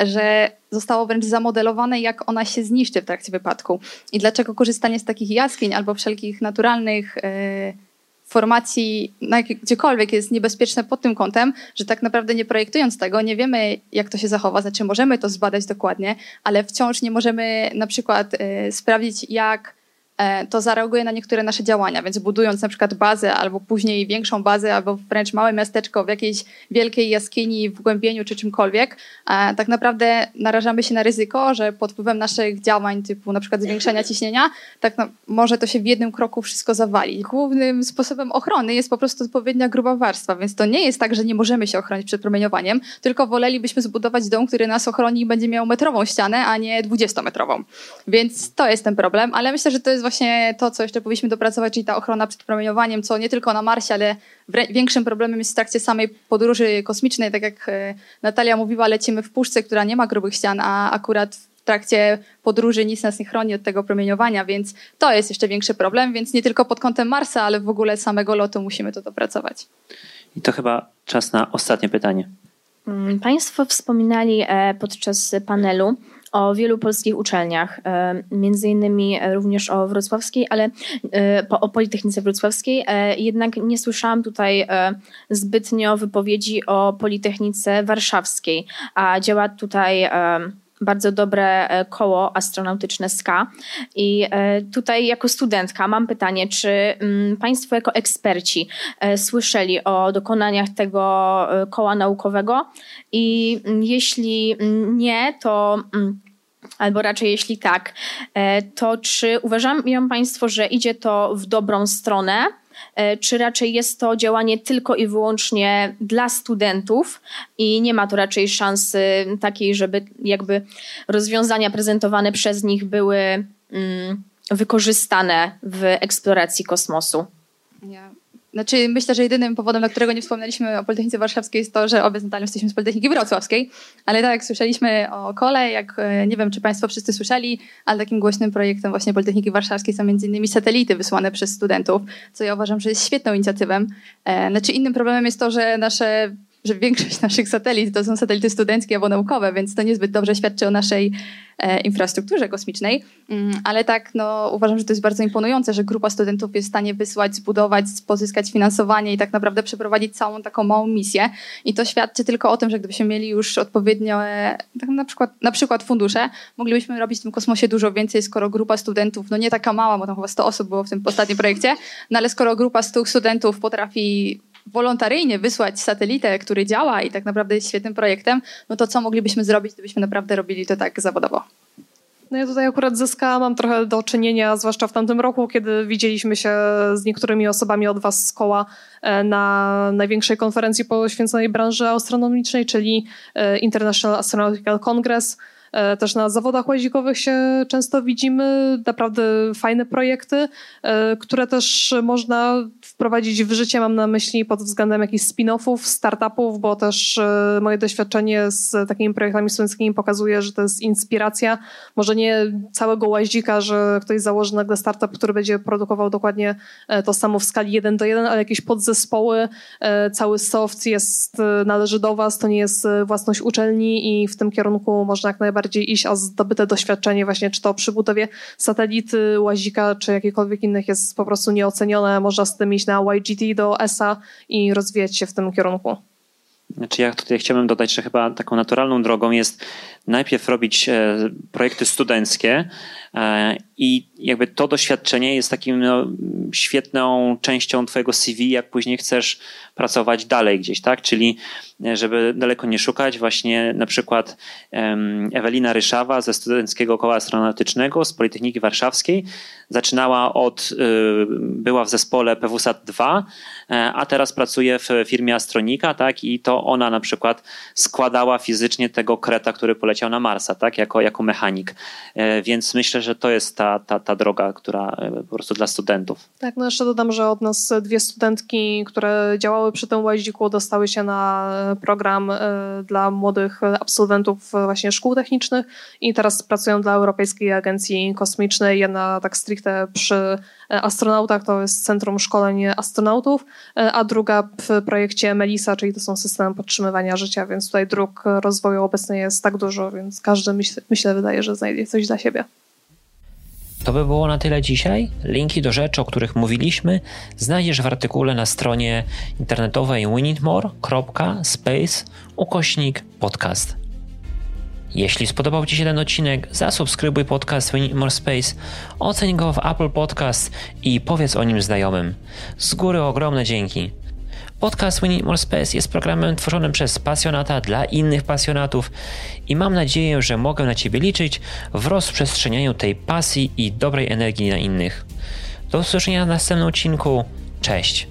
że zostało wręcz zamodelowane, jak ona się zniszczy w trakcie wypadku. I dlaczego korzystanie z takich jaskiń albo wszelkich naturalnych yy, formacji na gdziekolwiek jest niebezpieczne pod tym kątem, że tak naprawdę nie projektując tego, nie wiemy, jak to się zachowa, znaczy możemy to zbadać dokładnie, ale wciąż nie możemy na przykład y, sprawdzić, jak to zareaguje na niektóre nasze działania, więc budując na przykład bazę albo później większą bazę albo wręcz małe miasteczko w jakiejś wielkiej jaskini w głębieniu czy czymkolwiek, e, tak naprawdę narażamy się na ryzyko, że pod wpływem naszych działań typu na przykład zwiększenia ciśnienia, tak no, może to się w jednym kroku wszystko zawalić. Głównym sposobem ochrony jest po prostu odpowiednia gruba warstwa, więc to nie jest tak, że nie możemy się ochronić przed promieniowaniem, tylko wolelibyśmy zbudować dom, który nas ochroni i będzie miał metrową ścianę, a nie dwudziestometrową. Więc to jest ten problem, ale myślę, że to jest właśnie to, co jeszcze powinniśmy dopracować, czyli ta ochrona przed promieniowaniem, co nie tylko na Marsie, ale większym problemem jest w trakcie samej podróży kosmicznej. Tak jak e, Natalia mówiła, lecimy w puszce, która nie ma grubych ścian, a akurat w trakcie podróży nic nas nie chroni od tego promieniowania, więc to jest jeszcze większy problem, więc nie tylko pod kątem Marsa, ale w ogóle samego lotu musimy to dopracować. I to chyba czas na ostatnie pytanie. Mm, państwo wspominali e, podczas panelu o wielu polskich uczelniach, e, między innymi również o wrocławskiej, ale e, o Politechnice Wrocławskiej. E, jednak nie słyszałam tutaj zbytnio wypowiedzi o Politechnice Warszawskiej, a działa tutaj bardzo dobre koło astronautyczne SKA. I tutaj jako studentka mam pytanie, czy mm, Państwo jako eksperci słyszeli o dokonaniach tego koła naukowego i jeśli nie, to albo raczej jeśli tak, to czy uważają Państwo, że idzie to w dobrą stronę? Czy raczej jest to działanie tylko i wyłącznie dla studentów i nie ma to raczej szansy takiej, żeby jakby rozwiązania prezentowane przez nich były mm, wykorzystane w eksploracji kosmosu? Znaczy, myślę, że jedynym powodem, dla którego nie wspomnieliśmy o Politechnice Warszawskiej jest to, że obie z Natalią jesteśmy z Politechniki Wrocławskiej, ale tak jak słyszeliśmy o kole, jak e, nie wiem, czy Państwo wszyscy słyszeli, ale takim głośnym projektem właśnie Politechniki Warszawskiej są między innymi satelity wysłane przez studentów, co ja uważam, że jest świetną inicjatywą. E, znaczy, innym problemem jest to, że nasze że większość naszych satelit to są satelity studenckie albo naukowe, więc to niezbyt dobrze świadczy o naszej e, infrastrukturze kosmicznej. Mm, ale tak, no, uważam, że to jest bardzo imponujące, że grupa studentów jest w stanie wysłać, zbudować, pozyskać finansowanie i tak naprawdę przeprowadzić całą taką małą misję. I to świadczy tylko o tym, że gdybyśmy mieli już odpowiednio, e, tak na, przykład, na przykład fundusze, moglibyśmy robić w tym kosmosie dużo więcej, skoro grupa studentów, no nie taka mała, bo tam chyba 100 osób było w tym ostatnim projekcie, no ale skoro grupa 100 studentów potrafi wolontaryjnie wysłać satelitę, który działa i tak naprawdę jest świetnym projektem, no to co moglibyśmy zrobić, gdybyśmy naprawdę robili to tak zawodowo? No ja tutaj akurat z SK mam trochę do czynienia, zwłaszcza w tamtym roku, kiedy widzieliśmy się z niektórymi osobami od was z koła e, na największej konferencji poświęconej branży astronomicznej, czyli e, International Astronautical Congress, też na zawodach łazikowych się często widzimy, naprawdę fajne projekty, e, które też można wprowadzić w życie. Mam na myśli pod względem jakichś spin-offów, startupów, bo też e, moje doświadczenie z takimi projektami studenckimi pokazuje, że to jest inspiracja. Może nie całego łazika, że ktoś założy nagle startup, który będzie produkował dokładnie to samo w skali 1 do 1, ale jakieś podzespoły, cały soft jest, należy do Was, to nie jest własność uczelni i w tym kierunku można jak najbardziej bardziej iść o zdobyte doświadczenie właśnie, czy to przy budowie satelity, łazika, czy jakichkolwiek innych jest po prostu nieocenione. Można z tym iść na YGT do ESA i rozwijać się w tym kierunku. Znaczy ja tutaj chciałbym dodać, że chyba taką naturalną drogą jest najpierw robić e, projekty studenckie i jakby to doświadczenie jest takim no, świetną częścią twojego CV, jak później chcesz pracować dalej gdzieś, tak? Czyli e, żeby daleko nie szukać, właśnie na przykład Ewelina Ryszawa ze Studenckiego Koła Astronautycznego z Politechniki Warszawskiej zaczynała od, była w zespole PWSAT 2, a teraz pracuje w firmie Astronika, tak? I to ona na przykład składała fizycznie tego kreta, który poleciał na Marsa, tak, jako, jako mechanik. E, więc myślę, że to jest ta, ta, ta droga, która e, po prostu dla studentów. Tak, no jeszcze dodam, że od nas dwie studentki, które działały przy tym łaziku, dostały się na program e, dla młodych absolwentów właśnie szkół technicznych i teraz pracują dla Europejskiej Agencji Kosmicznej. Jedna tak stricte przy E, astronautach, to jest Centrum Szkoleń Astronautów, e, a druga w projekcie Melisa, czyli to są systemy podtrzymywania życia, więc tutaj dróg rozwoju obecnie jest tak dużo, więc każdy myśl, myślę wydaje, że znajdzie coś dla siebie. To by było na tyle dzisiaj. Linki do rzeczy, o których mówiliśmy, znajdziesz w artykule na stronie internetowej winitmore.space ukośnik podcast. Jeśli spodobał Ci się ten odcinek, zasubskrybuj podcast Need More Space, oceń go w Apple Podcast i powiedz o nim znajomym. Z góry ogromne dzięki. Podcast We Need More Space jest programem tworzonym przez pasjonata dla innych pasjonatów i mam nadzieję, że mogę na Ciebie liczyć w rozprzestrzenianiu tej pasji i dobrej energii na innych. Do usłyszenia w następnym odcinku. Cześć!